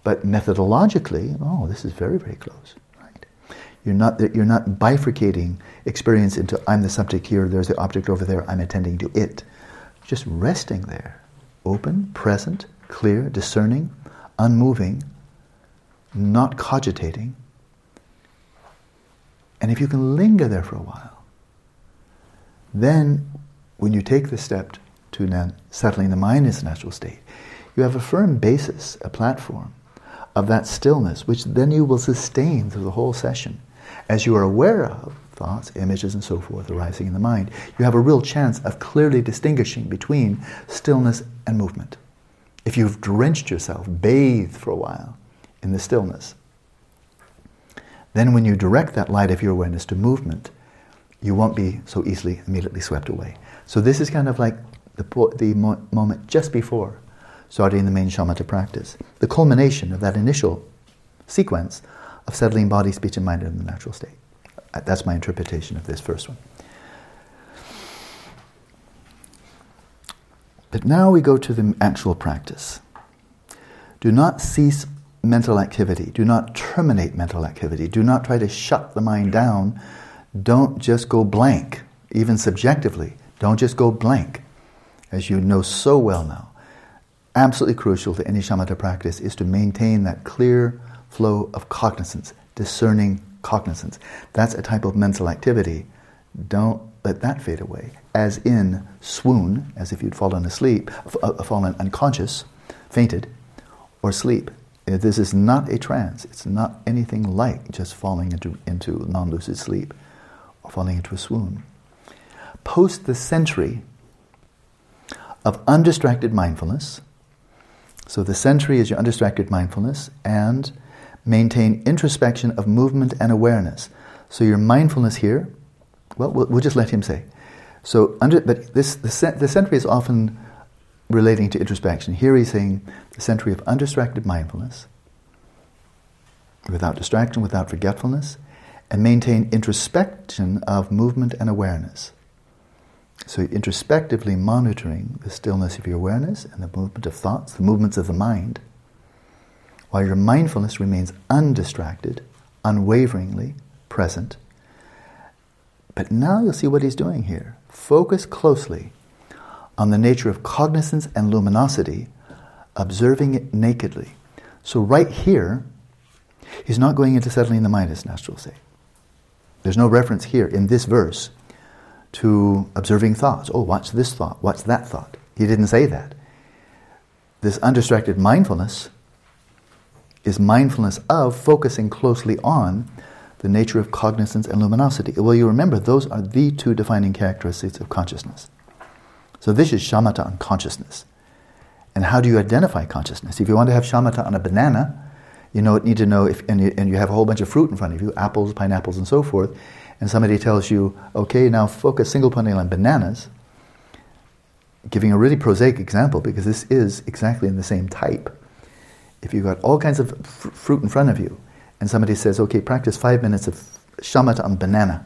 Speaker 1: But methodologically, oh, this is very, very close. Right? You're not, you're not bifurcating experience into I'm the subject here, there's the object over there, I'm attending to it. Just resting there, open, present, clear, discerning, unmoving, not cogitating, and if you can linger there for a while, then when you take the step to settling the mind in its natural state, you have a firm basis, a platform of that stillness, which then you will sustain through the whole session. As you are aware of thoughts, images, and so forth arising in the mind, you have a real chance of clearly distinguishing between stillness and movement. If you've drenched yourself, bathed for a while in the stillness, then, when you direct that light of your awareness to movement, you won't be so easily immediately swept away. So this is kind of like the, the mo- moment just before starting the main shamatha practice, the culmination of that initial sequence of settling body, speech, and mind in the natural state. Uh, That's my interpretation of this first one. But now we go to the actual practice. Do not cease mental activity. Do not terminate mental activity. Do not try to shut the mind down. Don't just go blank, even subjectively. Don't just go blank, as you know so well now. Absolutely crucial to any shamatha practice is to maintain that clear flow of cognizance, discerning cognizance. That's a type of mental activity. Don't let that fade away. As in swoon, as if you'd fallen asleep, f- uh, fallen unconscious, fainted, or sleep. This is not a trance. It's not anything like just falling into, into non lucid sleep or falling into a swoon. Post the century of undistracted mindfulness. So the century is your undistracted mindfulness and maintain introspection of movement and awareness. So your mindfulness here, well, we'll, we'll just let him say. So under, but this the, the century is often relating to introspection. Here he's saying the century of undistracted mindfulness, without distraction, without forgetfulness, and maintain introspection of movement and awareness. So introspectively monitoring the stillness of your awareness and the movement of thoughts, the movements of the mind, while your mindfulness remains undistracted, unwaveringly present. But now you'll see what he's doing here. Focus closely on the nature of cognizance and luminosity, observing it nakedly. So right here, he's not going into settling the mind as natural say. There's no reference here in this verse to observing thoughts. Oh, what's this thought? What's that thought? He didn't say that. This undistracted mindfulness is mindfulness of focusing closely on the nature of cognizance and luminosity. Well, you remember, those are the two defining characteristics of consciousness. So this is shamatha on consciousness. And how do you identify consciousness? If you want to have shamatha on a banana, you know, need to know if, and you, and you have a whole bunch of fruit in front of you, apples, pineapples, and so forth, and somebody tells you, okay, now focus single pointedly on bananas, giving a really prosaic example because this is exactly in the same type. If you've got all kinds of fr- fruit in front of you, and somebody says, okay, practice five minutes of shamatha on banana.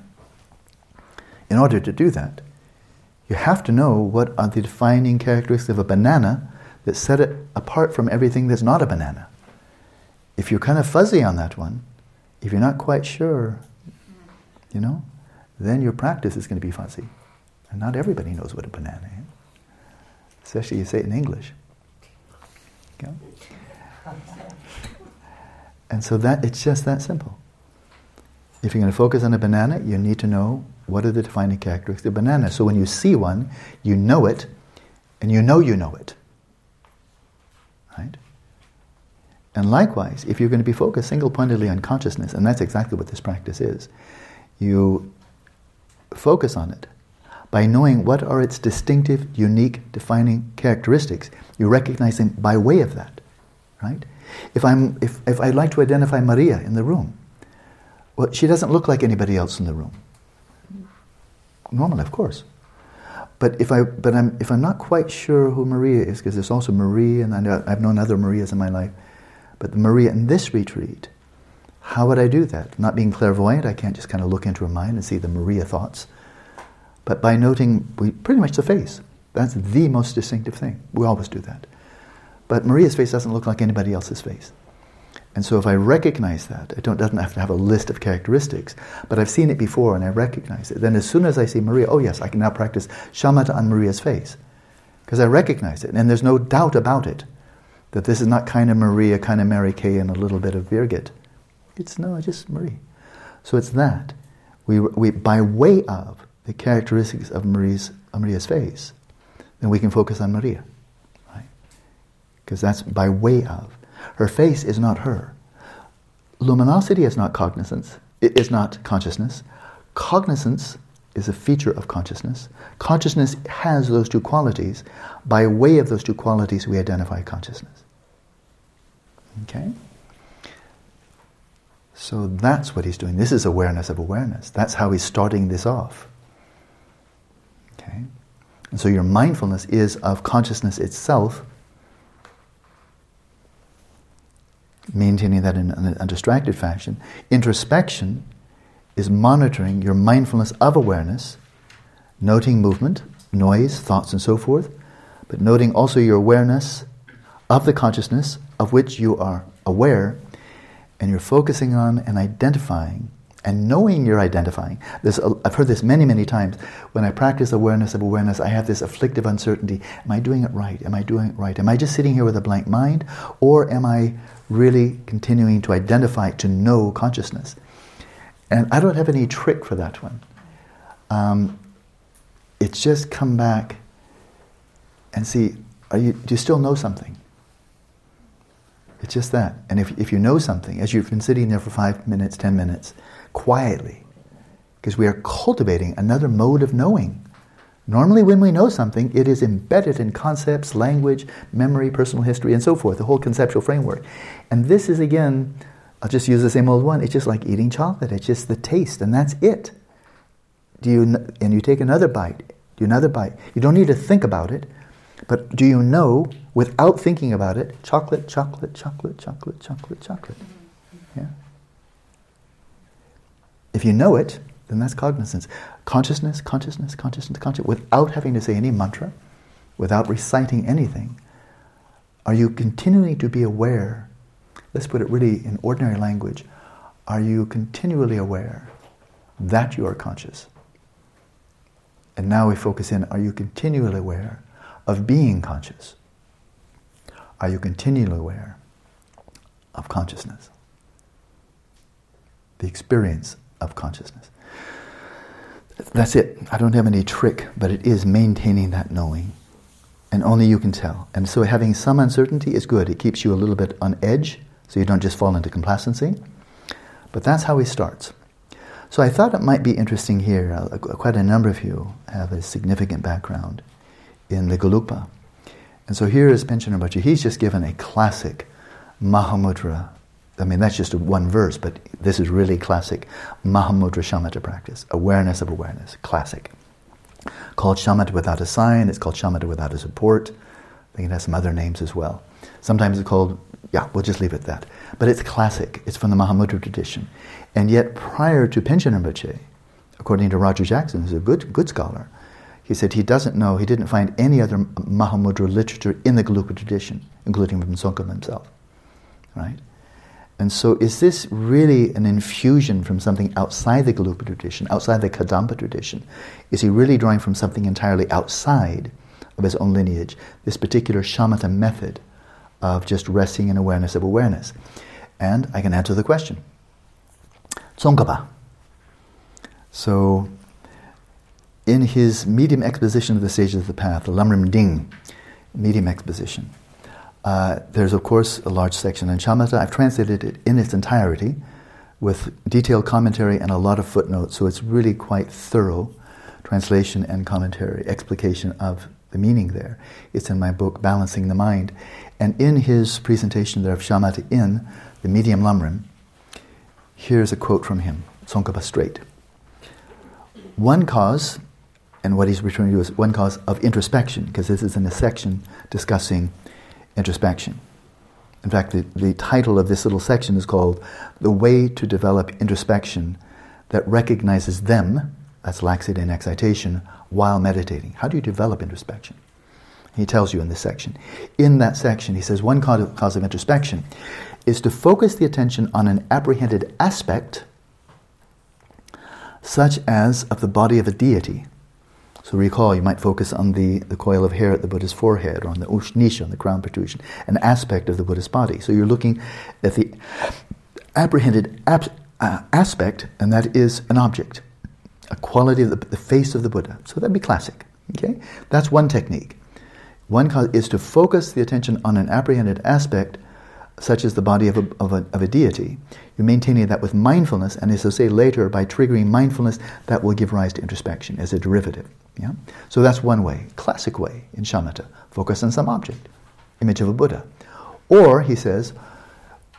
Speaker 1: In order to do that, you have to know what are the defining characteristics of a banana that set it apart from everything that's not a banana. If you're kind of fuzzy on that one, if you're not quite sure, you know, then your practice is going to be fuzzy. And not everybody knows what a banana is, especially if you say it in English. Okay? And so that it's just that simple. If you're going to focus on a banana, you need to know what are the defining characteristics of banana. So when you see one, you know it, and you know you know it. Right? And likewise, if you're going to be focused single pointedly on consciousness, and that's exactly what this practice is, you focus on it by knowing what are its distinctive, unique, defining characteristics. You recognize them by way of that. Right? If, I'm, if, if I'd like to identify Maria in the room, well, she doesn't look like anybody else in the room. Normal, of course. But if I, but I'm, if I'm not quite sure who Maria is, because there's also Maria, and I know, I've known other Marias in my life, but the Maria in this retreat, how would I do that? Not being clairvoyant, I can't just kind of look into her mind and see the Maria thoughts. But by noting we, pretty much the face, that's the most distinctive thing. We always do that. But Maria's face doesn't look like anybody else's face. And so if I recognize that, it doesn't have to have a list of characteristics, but I've seen it before and I recognize it. Then as soon as I see Maria, oh yes, I can now practice shamatha on Maria's face. Because I recognize it. And there's no doubt about it that this is not kind of Maria, kind of Mary Kay, and a little bit of Birgit. It's no, just Marie. So it's that. We, we, by way of the characteristics of Maria's, of Maria's face, then we can focus on Maria because that's by way of. Her face is not her. Luminosity is not cognizance, it is not consciousness. Cognizance is a feature of consciousness. Consciousness has those two qualities. By way of those two qualities, we identify consciousness. Okay? So that's what he's doing. This is awareness of awareness. That's how he's starting this off. Okay? And so your mindfulness is of consciousness itself, maintaining that in a distracted fashion. Introspection is monitoring your mindfulness of awareness, noting movement, noise, thoughts, and so forth, but noting also your awareness of the consciousness of which you are aware, and you're focusing on and identifying and knowing you're identifying. This, I've heard this many, many times. When I practice awareness of awareness, I have this afflictive uncertainty. Am I doing it right? Am I doing it right? Am I just sitting here with a blank mind? Or am I really continuing to identify, to know consciousness? And I don't have any trick for that one. Um, it's just come back and see, you, do you still know something? It's just that. And if, if you know something, as you've been sitting there for five minutes, ten minutes, quietly, because we are cultivating another mode of knowing. Normally, when we know something, it is embedded in concepts, language, memory, personal history, and so forth, the whole conceptual framework. And this is, again, I'll just use the same old one. It's just like eating chocolate. It's just the taste, and that's it. Do you, and you take another bite, do another bite. You don't need to think about it, but do you know, without thinking about it, chocolate, chocolate, chocolate, chocolate, chocolate, chocolate? Yeah. If you know it, then that's cognizance. Consciousness, consciousness, consciousness, consciousness, without having to say any mantra, without reciting anything. Are you continuing to be aware? Let's put it really in ordinary language. Are you continually aware that you are conscious? And now we focus in are you continually aware of being conscious? Are you continually aware of consciousness? The experience of consciousness. That's it. I don't have any trick, but it is maintaining that knowing. And only you can tell. And so having some uncertainty is good. It keeps you a little bit on edge, so you don't just fall into complacency. But that's how he starts. So I thought it might be interesting here. Uh, quite a number of you have a significant background in the Gelugpa. And so here is Panchen Rinpoche. He's just given a classic Mahamudra I mean, that's just one verse, but this is really classic Mahamudra Shamatha practice, awareness of awareness, classic. Called Shamatha without a sign, it's called Shamatha without a support. I think it has some other names as well. Sometimes it's called, yeah, we'll just leave it at that. But it's classic, it's from the Mahamudra tradition. And yet, prior to Panchen Rinpoche, according to Roger Jackson, who's a good, good scholar, he said he doesn't know, he didn't find any other Mahamudra literature in the Gelugpa tradition, including from himself. Right? And so, is this really an infusion from something outside the Gelugpa tradition, outside the Kadampa tradition? Is he really drawing from something entirely outside of his own lineage, this particular shamatha method of just resting in awareness of awareness? And I can answer the question. Tsongkhapa. So, in his medium exposition of the stages of the path, the Lamrim Dring medium exposition, uh, there's, of course, a large section in Shamatha. I've translated it in its entirety with detailed commentary and a lot of footnotes, so it's really quite thorough translation and commentary, explication of the meaning there. It's in my book, Balancing the Mind. And in his presentation there of Shamatha in the Medium Lamrim, here's a quote from him, Tsongkhapa straight. One cause, and what he's referring to is one cause of introspection, because this is in a section discussing introspection. In fact, the, the title of this little section is called The Way to Develop Introspection that Recognizes Them, that's laxity and excitation, while meditating. How do you develop introspection? He tells you in this section. In that section, he says one cause of cause of introspection is to focus the attention on an apprehended aspect, such as of the body of a deity so recall, you might focus on the, the coil of hair at the Buddha's forehead or on the ushnisha, on the crown protrusion, an aspect of the Buddha's body. So you're looking at the apprehended ap- uh, aspect, and that is an object, a quality of the, the face of the Buddha. So that'd be classic. Okay, that's one technique. One is to focus the attention on an apprehended aspect, such as the body of a, of a, of a deity. You're maintaining that with mindfulness, and as I say later, by triggering mindfulness, that will give rise to introspection as a derivative. Yeah? So that's one way, classic way in shamatha. Focus on some object, image of a Buddha. Or, he says,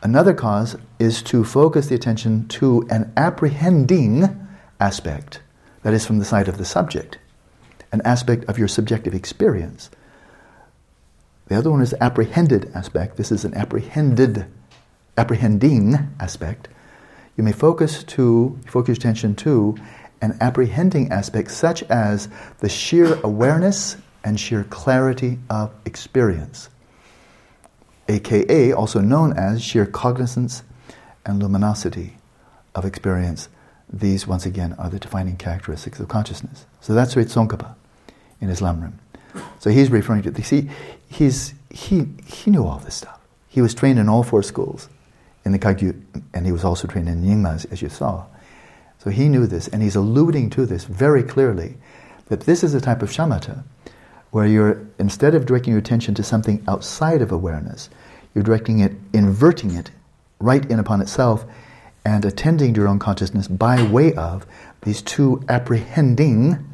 Speaker 1: Another cause is to focus the attention to an apprehending aspect, that is from the side of the subject, an aspect of your subjective experience. The other one is apprehended aspect. This is an apprehended, apprehending aspect. You may focus to focus attention to an apprehending aspect, such as the sheer awareness and sheer clarity of experience, aka also known as sheer cognizance and luminosity of experience. These, once again, are the defining characteristics of consciousness. So that's Sri Tsongkhapa in his Lamrim. So he's referring to, this. see, he's, he, he knew all this stuff. He was trained in all four schools in the Kagyu, and he was also trained in Nyingma, as you saw. So he knew this, and he's alluding to this very clearly that this is a type of shamatha where you're, instead of directing your attention to something outside of awareness, you're directing it, inverting it right in upon itself, and attending to your own consciousness by way of these two apprehending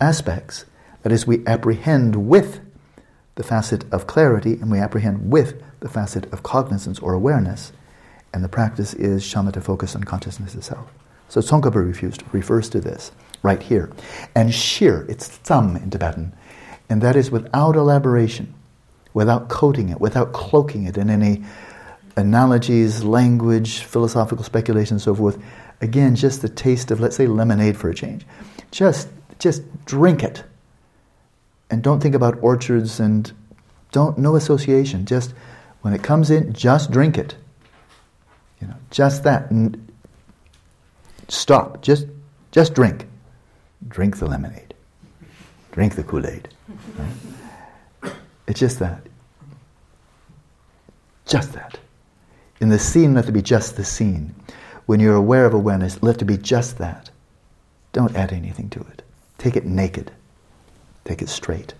Speaker 1: aspects. That is, we apprehend with the facet of clarity and we apprehend with the facet of cognizance or awareness. And the practice is shamatha focus on consciousness itself. So Tsongkhapa refused, refers to this right here. And shir, it's tsam in Tibetan, and that is without elaboration, without coating it, without cloaking it in any analogies, language, philosophical speculation, and so forth. Again, just the taste of, let's say, lemonade for a change. Just, just drink it, and don't think about orchards and don't no association. Just when it comes in, just drink it. You know, just that. Stop. Just, just drink. Drink the lemonade. Drink the Kool Aid. Right? It's just that. Just that. In the scene, let it be just the scene. When you're aware of awareness, let it be just that. Don't add anything to it. Take it naked. Take it straight.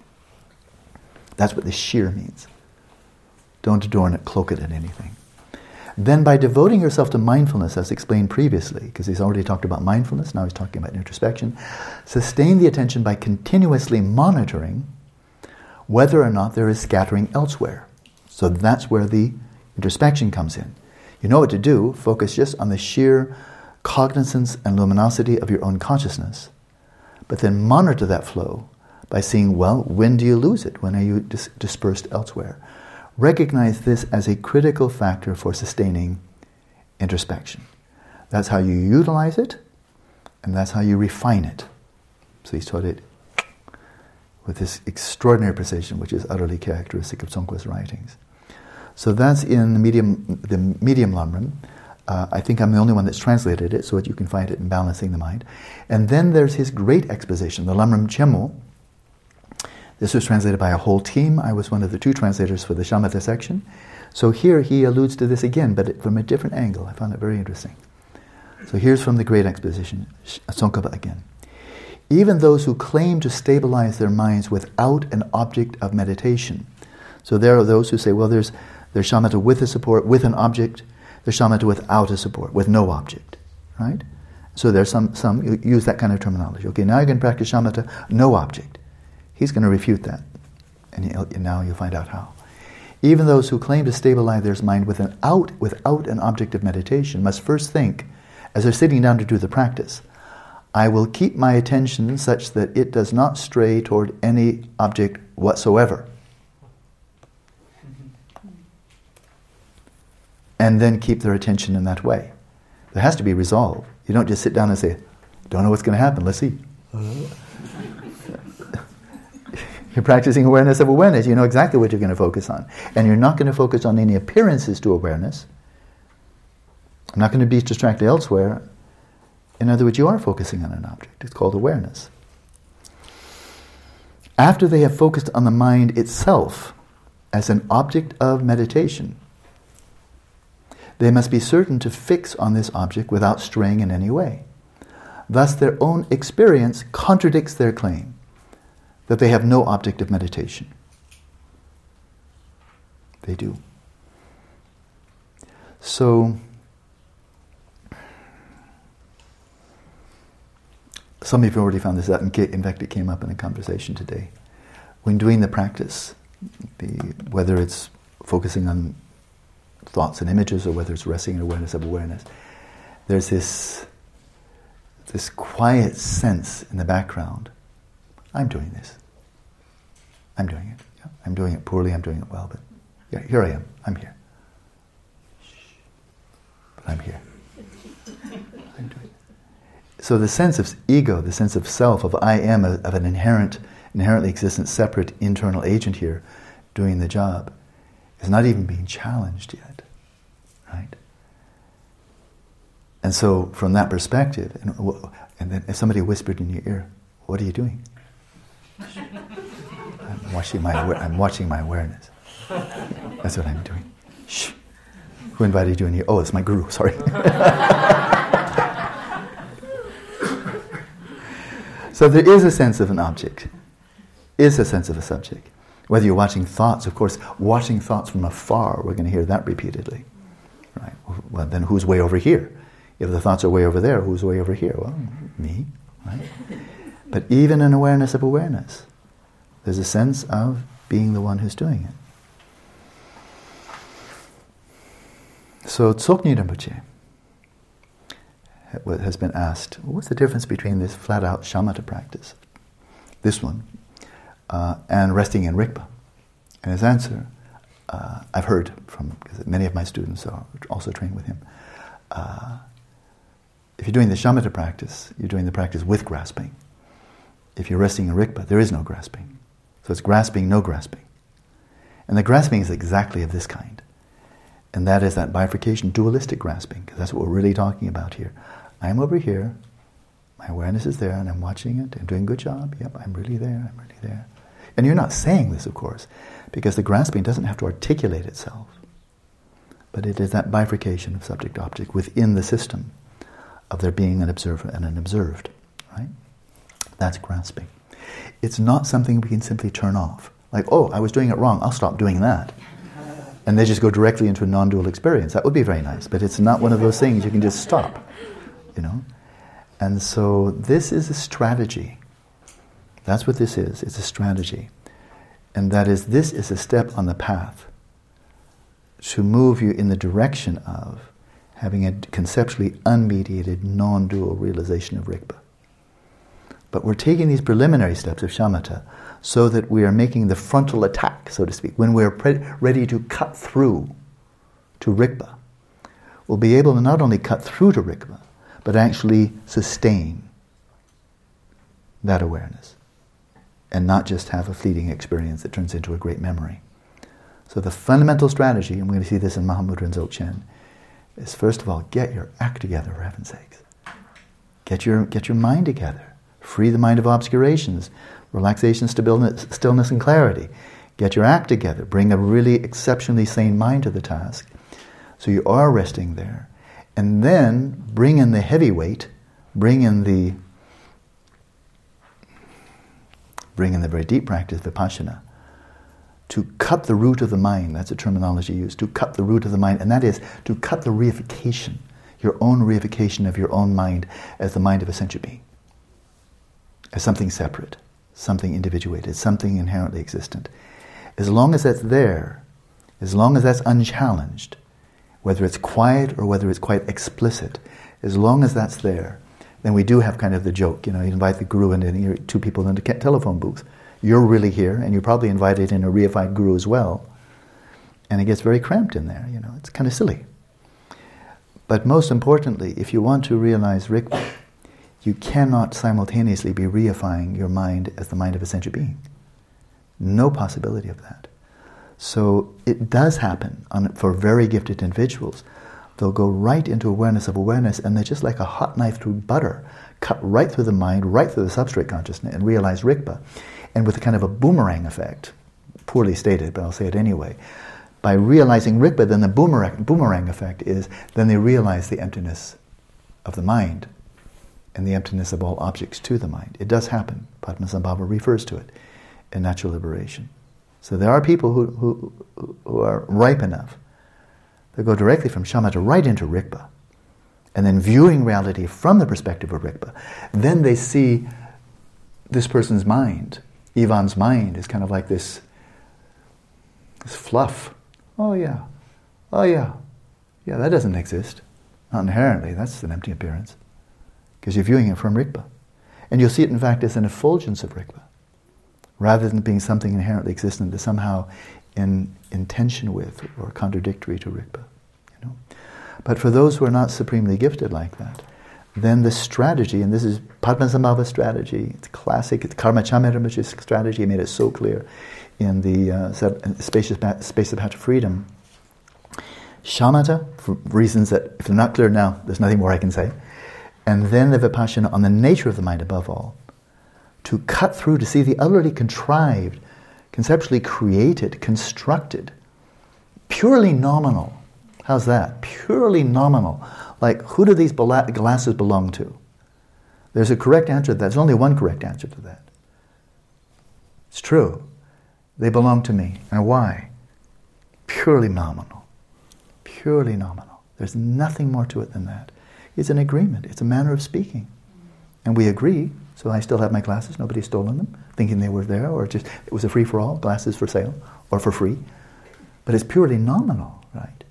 Speaker 1: That's what the sheer means. Don't adorn it, cloak it in anything. Then, by devoting yourself to mindfulness, as explained previously, because he's already talked about mindfulness, now he's talking about introspection, sustain the attention by continuously monitoring whether or not there is scattering elsewhere. So that's where the introspection comes in. You know what to do, focus just on the sheer cognizance and luminosity of your own consciousness, but then monitor that flow by seeing, well, when do you lose it? When are you dis- dispersed elsewhere? Recognize this as a critical factor for sustaining introspection. That's how you utilize it, and that's how you refine it. So he's taught it with this extraordinary precision, which is utterly characteristic of Tsongkhapa's writings. So that's in the medium, the medium Lamrim. Uh, I think I'm the only one that's translated it, so that you can find it in Balancing the Mind. And then there's his great exposition, the Lamrim Chenmo, this was translated by a whole team. I was one of the two translators for the Shamatha section. So here he alludes to this again, but from a different angle. I found it very interesting. So here's from the Great Exposition, Tsongkhapa again. Even those who claim to stabilize their minds without an object of meditation. So there are those who say, well, there's, there's shamatha with a support, with an object. There's shamatha without a support, with no object. Right? So there's some, some use that kind of terminology. Okay, now you can practice shamatha, no object. He's going to refute that. And now you'll find out how. Even those who claim to stabilize their mind without, without an object of meditation must first think, as they're sitting down to do the practice, I will keep my attention such that it does not stray toward any object whatsoever. And then keep their attention in that way. There has to be resolve. You don't just sit down and say, Don't know what's going to happen, let's see. Uh-huh. You're practicing awareness of awareness. You know exactly what you're going to focus on. And you're not going to focus on any appearances to awareness. I'm not going to be distracted elsewhere. In other words, you are focusing on an object. It's called awareness. After they have focused on the mind itself as an object of meditation, they must be certain to fix on this object without straying in any way. Thus, their own experience contradicts their claim that they have no object of meditation. They do. So, some of you already found this out. and In fact, it came up in a conversation today. When doing the practice, the, whether it's focusing on thoughts and images or whether it's resting in awareness of awareness, there's this, this quiet sense in the background I'm doing this. I'm doing it. Yeah, I'm doing it poorly, I'm doing it well, but yeah, here I am. I'm here. But I'm here. I'm doing it. So the sense of ego, the sense of self, of I am, of an inherent, inherently existent, separate internal agent here doing the job, is not even being challenged yet. Right? And so, from that perspective, and, and then if somebody whispered in your ear, "What are you doing?" I'm watching my I'm watching my awareness. That's what I'm doing. Shh. Who invited you in here? Oh, it's my guru. Sorry. so there is a sense of an object, is a sense of a subject. Whether you're watching thoughts, of course, watching thoughts from afar, we're going to hear that repeatedly. Right? Well, then who's way over here? If the thoughts are way over there, who's way over here? Well, me, right? But even in awareness of awareness, there's a sense of being the one who's doing it. So Tsoknyi Rinpoche has been asked, what's the difference between this flat-out shamatha practice, this one, uh, and resting in Rigpa? And his answer, uh, I've heard from, many of my students are also trained with him, uh, if you're doing the shamatha practice, you're doing the practice with grasping. If you're resting in Rigpa, there is no grasping. So it's grasping, no grasping. And the grasping is exactly of this kind. And that is that bifurcation, dualistic grasping, because that's what we're really talking about here. I'm over here, my awareness is there, and I'm watching it, I'm doing a good job. Yep, I'm really there, I'm really there. And you're not saying this, of course, because the grasping doesn't have to articulate itself. But it is that bifurcation of subject object within the system of there being an observer and an observed, right? That's grasping. It's not something we can simply turn off. Like, oh, I was doing it wrong, I'll stop doing that. And they just go directly into a non dual experience. That would be very nice, but it's not one of those things you can just stop, you know? And so this is a strategy. That's what this is. It's a strategy. And that is, this is a step on the path to move you in the direction of having a conceptually unmediated, non dual realization of Rigpa. But we're taking these preliminary steps of shamatha so that we are making the frontal attack, so to speak. When we're pre- ready to cut through to Rigpa, we'll be able to not only cut through to Rigpa, but actually sustain that awareness and not just have a fleeting experience that turns into a great memory. So the fundamental strategy, and we're going to see this in Mahamudra and Dzogchen, is first of all, get your act together, for heaven's sakes. Get your, get your mind together. Free the mind of obscurations, relaxation, stillness, and clarity. Get your act together. Bring a really exceptionally sane mind to the task. So you are resting there. And then bring in the heavy weight, bring in the bring in the very deep practice, vipassana, to cut the root of the mind. That's a terminology used. To cut the root of the mind, and that is to cut the reification, your own reification of your own mind as the mind of a sentient being as something separate, something individuated, something inherently existent. As long as that's there, as long as that's unchallenged, whether it's quiet or whether it's quite explicit, as long as that's there, then we do have kind of the joke. You know, you invite the guru and then two people in the telephone booth. You're really here, and you're probably invited in a reified guru as well. And it gets very cramped in there. You know, it's kind of silly. But most importantly, if you want to realize Rigpa, you cannot simultaneously be reifying your mind as the mind of a sentient being. No possibility of that. So it does happen on, for very gifted individuals. They'll go right into awareness of awareness, and they're just like a hot knife through butter, cut right through the mind, right through the substrate consciousness, and realize Rigpa. And with a kind of a boomerang effect, poorly stated, but I'll say it anyway. By realizing Rigpa, then the boomerang, boomerang effect is then they realize the emptiness of the mind and the emptiness of all objects to the mind. It does happen. Padmasambhava refers to it in Natural Liberation. So there are people who, who, who are ripe enough that go directly from shamatha right into rikpa, and then viewing reality from the perspective of rikpa, Then they see this person's mind, Ivan's mind, is kind of like this, this fluff. Oh yeah, Oh, yeah. Yeah, that doesn't exist. Not inherently, that's an empty appearance. Because you're viewing it from Rigpa. And you'll see it, in fact, as an effulgence of Rigpa, rather than being something inherently existent that's somehow in, in tension with or contradictory to Rigpa. You know? But for those who are not supremely gifted like that, then the strategy, and this is Padmasambhava strategy, it's classic, it's Karma Rinpoche's strategy, he made it so clear in the uh, spacious space of freedom. Shamatha, for reasons that, if they're not clear now, there's nothing more I can say. And then the Vipassana on the nature of the mind above all. To cut through, to see the utterly contrived, conceptually created, constructed, purely nominal. How's that? Purely nominal. Like, who do these glasses belong to? There's a correct answer to that. There's only one correct answer to that. It's true. They belong to me. And why? Purely nominal. Purely nominal. There's nothing more to it than that. It's an agreement, it's a manner of speaking. And we agree, so I still have my glasses, nobody's stolen them, thinking they were there, or just it was a free for all, glasses for sale, or for free. But it's purely nominal, right?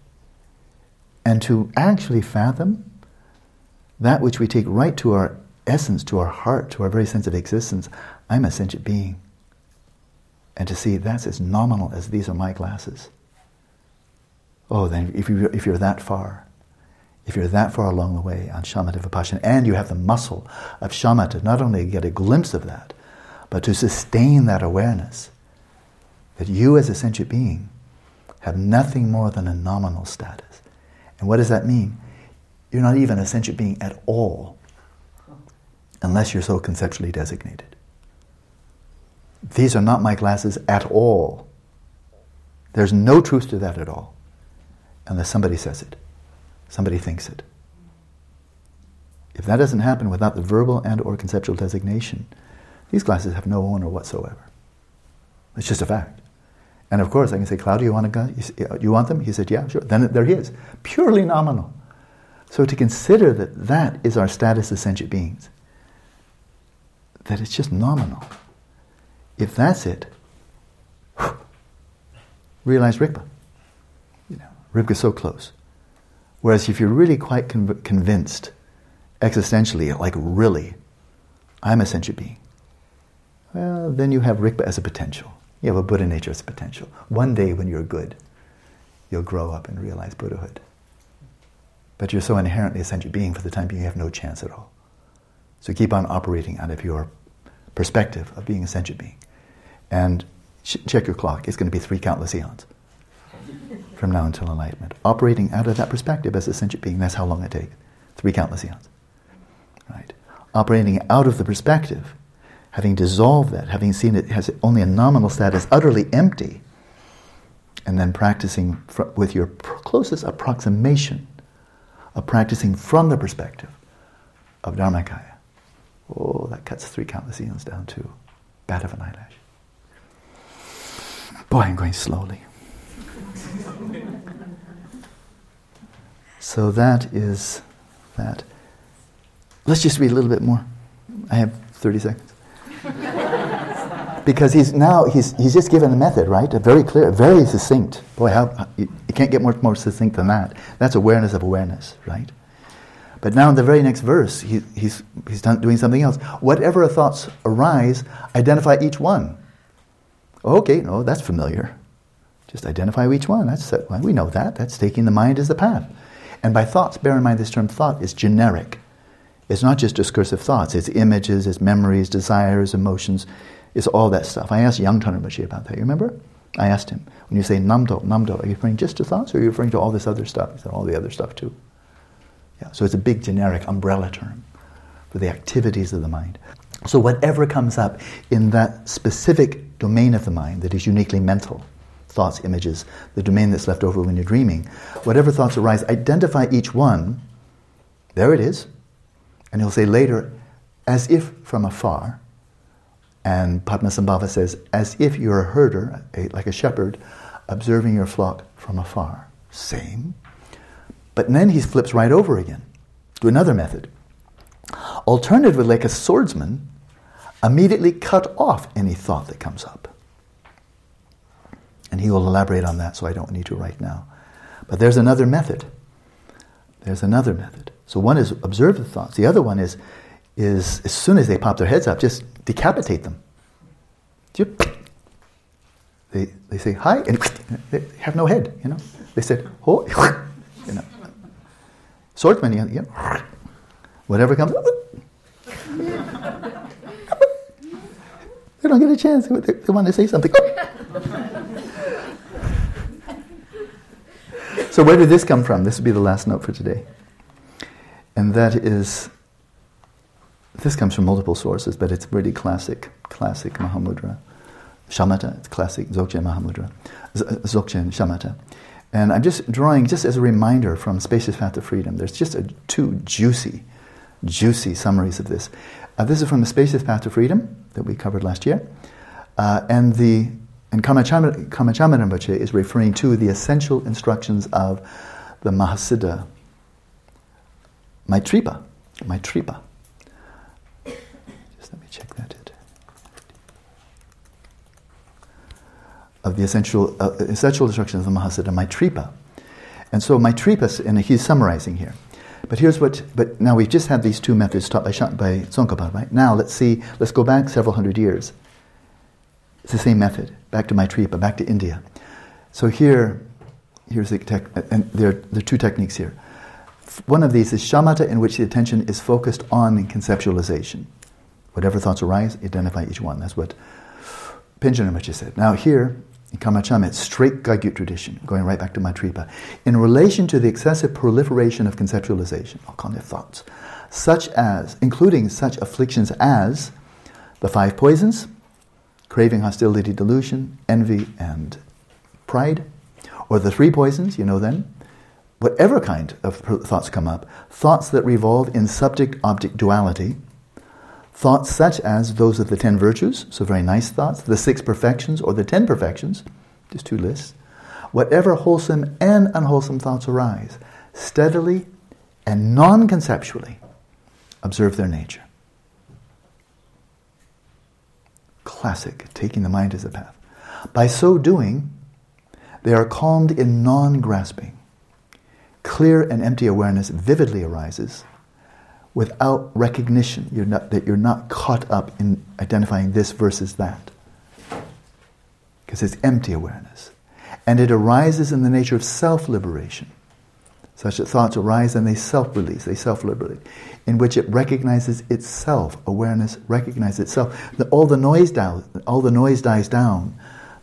Speaker 1: And to actually fathom that which we take right to our essence, to our heart, to our very sense of existence, I'm a sentient being. And to see that's as nominal as these are my glasses. Oh, then if, you, if you're that far, if you're that far along the way on shamatha vipassana, and you have the muscle of shamatha, not only to get a glimpse of that, but to sustain that awareness that you as a sentient being have nothing more than a nominal status. And what does that mean? You're not even a sentient being at all unless you're so conceptually designated. These are not my glasses at all. There's no truth to that at all unless somebody says it, somebody thinks it. If that doesn't happen without the verbal and or conceptual designation, these glasses have no owner whatsoever. It's just a fact. And of course, I can say, Claudio, you want a gun? You uh, want them? He said, yeah, sure. Then there he is, purely nominal. So to consider that that is our status as sentient beings, that it's just nominal. If that's it, realize Rigpa. You know, Rigpa's so close. Whereas if you're really quite conv- convinced, existentially, like really, I'm a sentient being, well, then you have Rigpa as a potential. You have a Buddha nature as a potential. One day when you're good, you'll grow up and realize Buddhahood. But you're so inherently a sentient being for the time being, you have no chance at all. So keep on operating out of your perspective of being a sentient being. And ch- check your clock. It's going to be three countless eons from now until enlightenment. Operating out of that perspective as a sentient being, that's how long it takes. Three countless eons. Right? Operating out of the perspective having dissolved that, having seen it has only a nominal status, utterly empty, and then practicing fr- with your closest approximation of practicing from the perspective of Dharmakaya. Oh, that cuts three countless eons down to bat of an eyelash. Boy, I'm going slowly. So that is that. Let's just read a little bit more. I have 30 seconds because he's now he's he's just given a method, right? A very clear, very succinct. Boy, how you, can't get much more succinct than that. That's awareness of awareness, right? But now in the very next verse, he, he's he's doing something else. Whatever thoughts arise, identify each one. Okay, no, that's familiar. Just identify each one. That's we know that. That's taking the mind as the path. And by thoughts, bear in mind this term thought is generic. It's not just discursive thoughts, it's images, it's memories, desires, emotions, it's all that stuff. I asked Yang Rinpoche about that, you remember? I asked him, when you say namdo, namdo, are you referring just to thoughts or are you referring to all this other stuff? He said, all the other stuff too. Yeah, so it's a big generic umbrella term for the activities of the mind. So whatever comes up in that specific domain of the mind that is uniquely mental, thoughts, images, the domain that's left over when you're dreaming, whatever thoughts arise, identify each one. There it is. And he'll say later, as if from afar. And Padmasambhava says, as if you're a herder, a, like a shepherd, observing your flock from afar. Same. But then he flips right over again to another method. Alternatively, like a swordsman, immediately cut off any thought that comes up. And he will elaborate on that, so I don't need to right now. But there's another method. There's another method. So one is observe the thoughts. The other one is, is as soon as they pop their heads up, just decapitate them. They, they say hi and they have no head, you know. They said, oh, you know. Swordsman, you know, whatever comes, they don't get a chance. They, they want to say something. So where did this come from? This would be the last note for today. And that is, this comes from multiple sources, but it's really classic, classic Mahamudra. Shamatha, it's classic Dzogchen Mahamudra. Dzogchen Shamatha. And I'm just drawing, just as a reminder from Spacious Path to Freedom, there's just a, two juicy, juicy summaries of this. Uh, this is from the Spacious Path to Freedom that we covered last year. Uh, and the and Karma Chagmé Rinpoche is referring to the essential instructions of the Mahasiddha Maitripa. Maitripa. Just let me check that Of the essential, uh, essential instructions of the Mahasiddha Maitripa. And so Maitripa, and he's summarizing here. But here's what, but now we've just had these two methods taught by, by Tsongkhapa, right? Now let's see, let's go back several hundred years. It's the same method, back to Maitripa, back to India. So here, here's the tech, and there, there are two techniques here. One of these is shamatha, in which the attention is focused on conceptualization. Whatever thoughts arise, identify each one. That's what Panchen Rinpoche said. Now here, in Karma Chagmé, it's straight Kagyu tradition, going right back to Maitripa. In relation to the excessive proliferation of conceptualization, I'll call it thoughts, such as, including such afflictions as the five poisons, craving, hostility, delusion, envy, and pride, or the three poisons, you know then, whatever kind of thoughts come up, thoughts that revolve in subject object duality, Thoughts such as those of the ten virtues, so very nice thoughts, the six perfections or the ten perfections, just two lists. Whatever wholesome and unwholesome thoughts arise, steadily and non conceptually observe their nature. Classic, taking the mind as a path. By so doing, they are calmed in non grasping. Clear and empty awareness vividly arises without recognition, you're not, that you're not caught up in identifying this versus that. Because it's empty awareness. And it arises in the nature of self liberation, such that thoughts arise and they self release, they self liberate, in which it recognizes itself. Awareness recognizes itself. The, all, the noise down, all the noise dies down,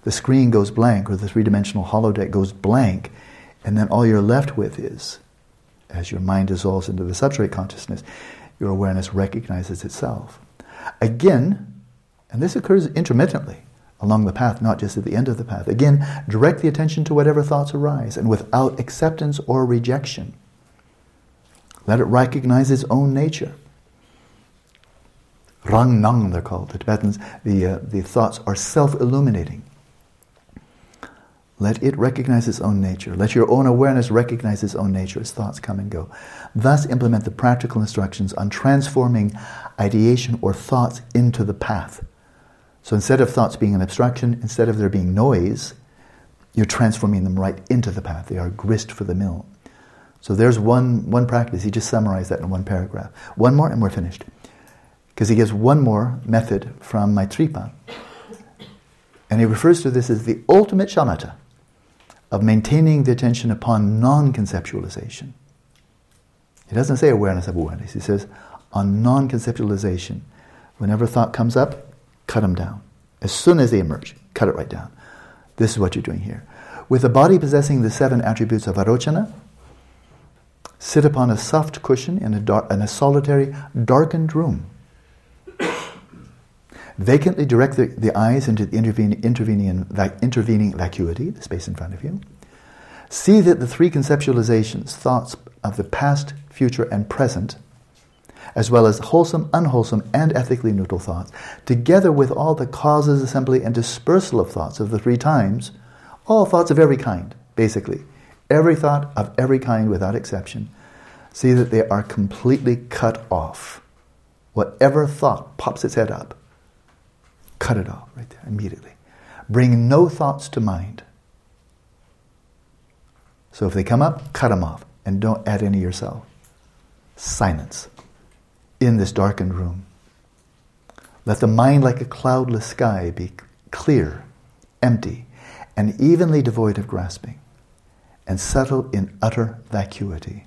Speaker 1: the screen goes blank, or the three dimensional holodeck goes blank, and then all you're left with is as your mind dissolves into the substrate consciousness, your awareness recognizes itself. Again, and this occurs intermittently along the path, not just at the end of the path. Again, direct the attention to whatever thoughts arise and without acceptance or rejection. Let it recognize its own nature. Rang Nang, they're called. The Tibetans, the, uh, the thoughts are self illuminating. Let it recognize its own nature. Let your own awareness recognize its own nature as thoughts come and go. Thus, implement the practical instructions on transforming ideation or thoughts into the path. So instead of thoughts being an abstraction, instead of there being noise, you're transforming them right into the path. They are grist for the mill. So there's one, one practice. He just summarized that in one paragraph. One more and we're finished. Because he gives one more method from Maitripa. And he refers to this as the ultimate shamatha of maintaining the attention upon non conceptualization. He doesn't say awareness of awareness, he says on non conceptualization. Whenever thought comes up, cut them down. As soon as they emerge, cut it right down. This is what you're doing here. With a body possessing the seven attributes of Vairochana, sit upon a soft cushion in a, dar- in a solitary, darkened room. Vacantly direct the, the eyes into the intervening, intervening, intervening vacuity, the space in front of you. See that the three conceptualizations, thoughts of the past, future, and present, as well as wholesome, unwholesome, and ethically neutral thoughts, together with all the causes, assembly, and dispersal of thoughts of the three times, all thoughts of every kind, basically, every thought of every kind without exception, see that they are completely cut off. Whatever thought pops its head up, Cut it off right there immediately. Bring no thoughts to mind. So if they come up, cut them off and don't add any yourself. Silence in this darkened room. Let the mind, like a cloudless sky, be clear, empty, and evenly devoid of grasping, and settle in utter vacuity.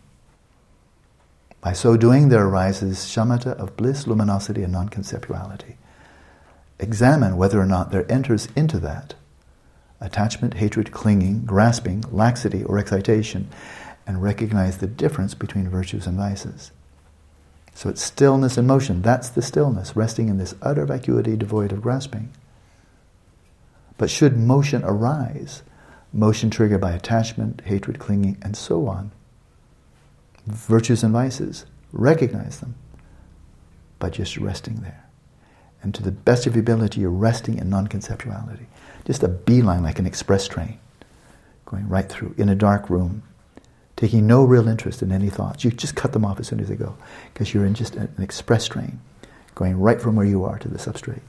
Speaker 1: By so doing, there arises shamatha of bliss, luminosity, and non conceptuality. Examine whether or not there enters into that attachment, hatred, clinging, grasping, laxity, or excitation, and recognize the difference between virtues and vices. So it's stillness and motion. That's the stillness, resting in this utter vacuity devoid of grasping. But should motion arise, motion triggered by attachment, hatred, clinging, and so on, virtues and vices, recognize them, by just resting there. And to the best of your ability, you're resting in non conceptuality. Just a beeline like an express train, going right through in a dark room, taking no real interest in any thoughts. You just cut them off as soon as they go, because you're in just an express train, going right from where you are to the substrate,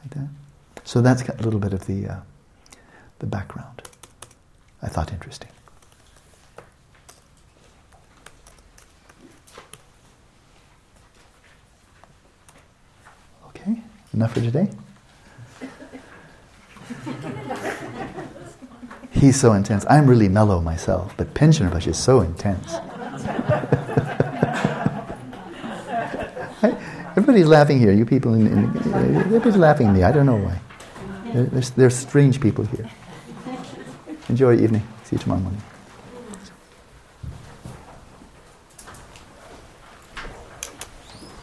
Speaker 1: like that. So that's a little bit of the uh, the background. I thought interesting. Okay, enough for today. He's so intense. I'm really mellow myself, but Pensioner is so intense. Everybody's laughing here. You people, in, in, everybody's laughing at me. I don't know why. There's, there's strange people here. Enjoy your evening. See you tomorrow morning.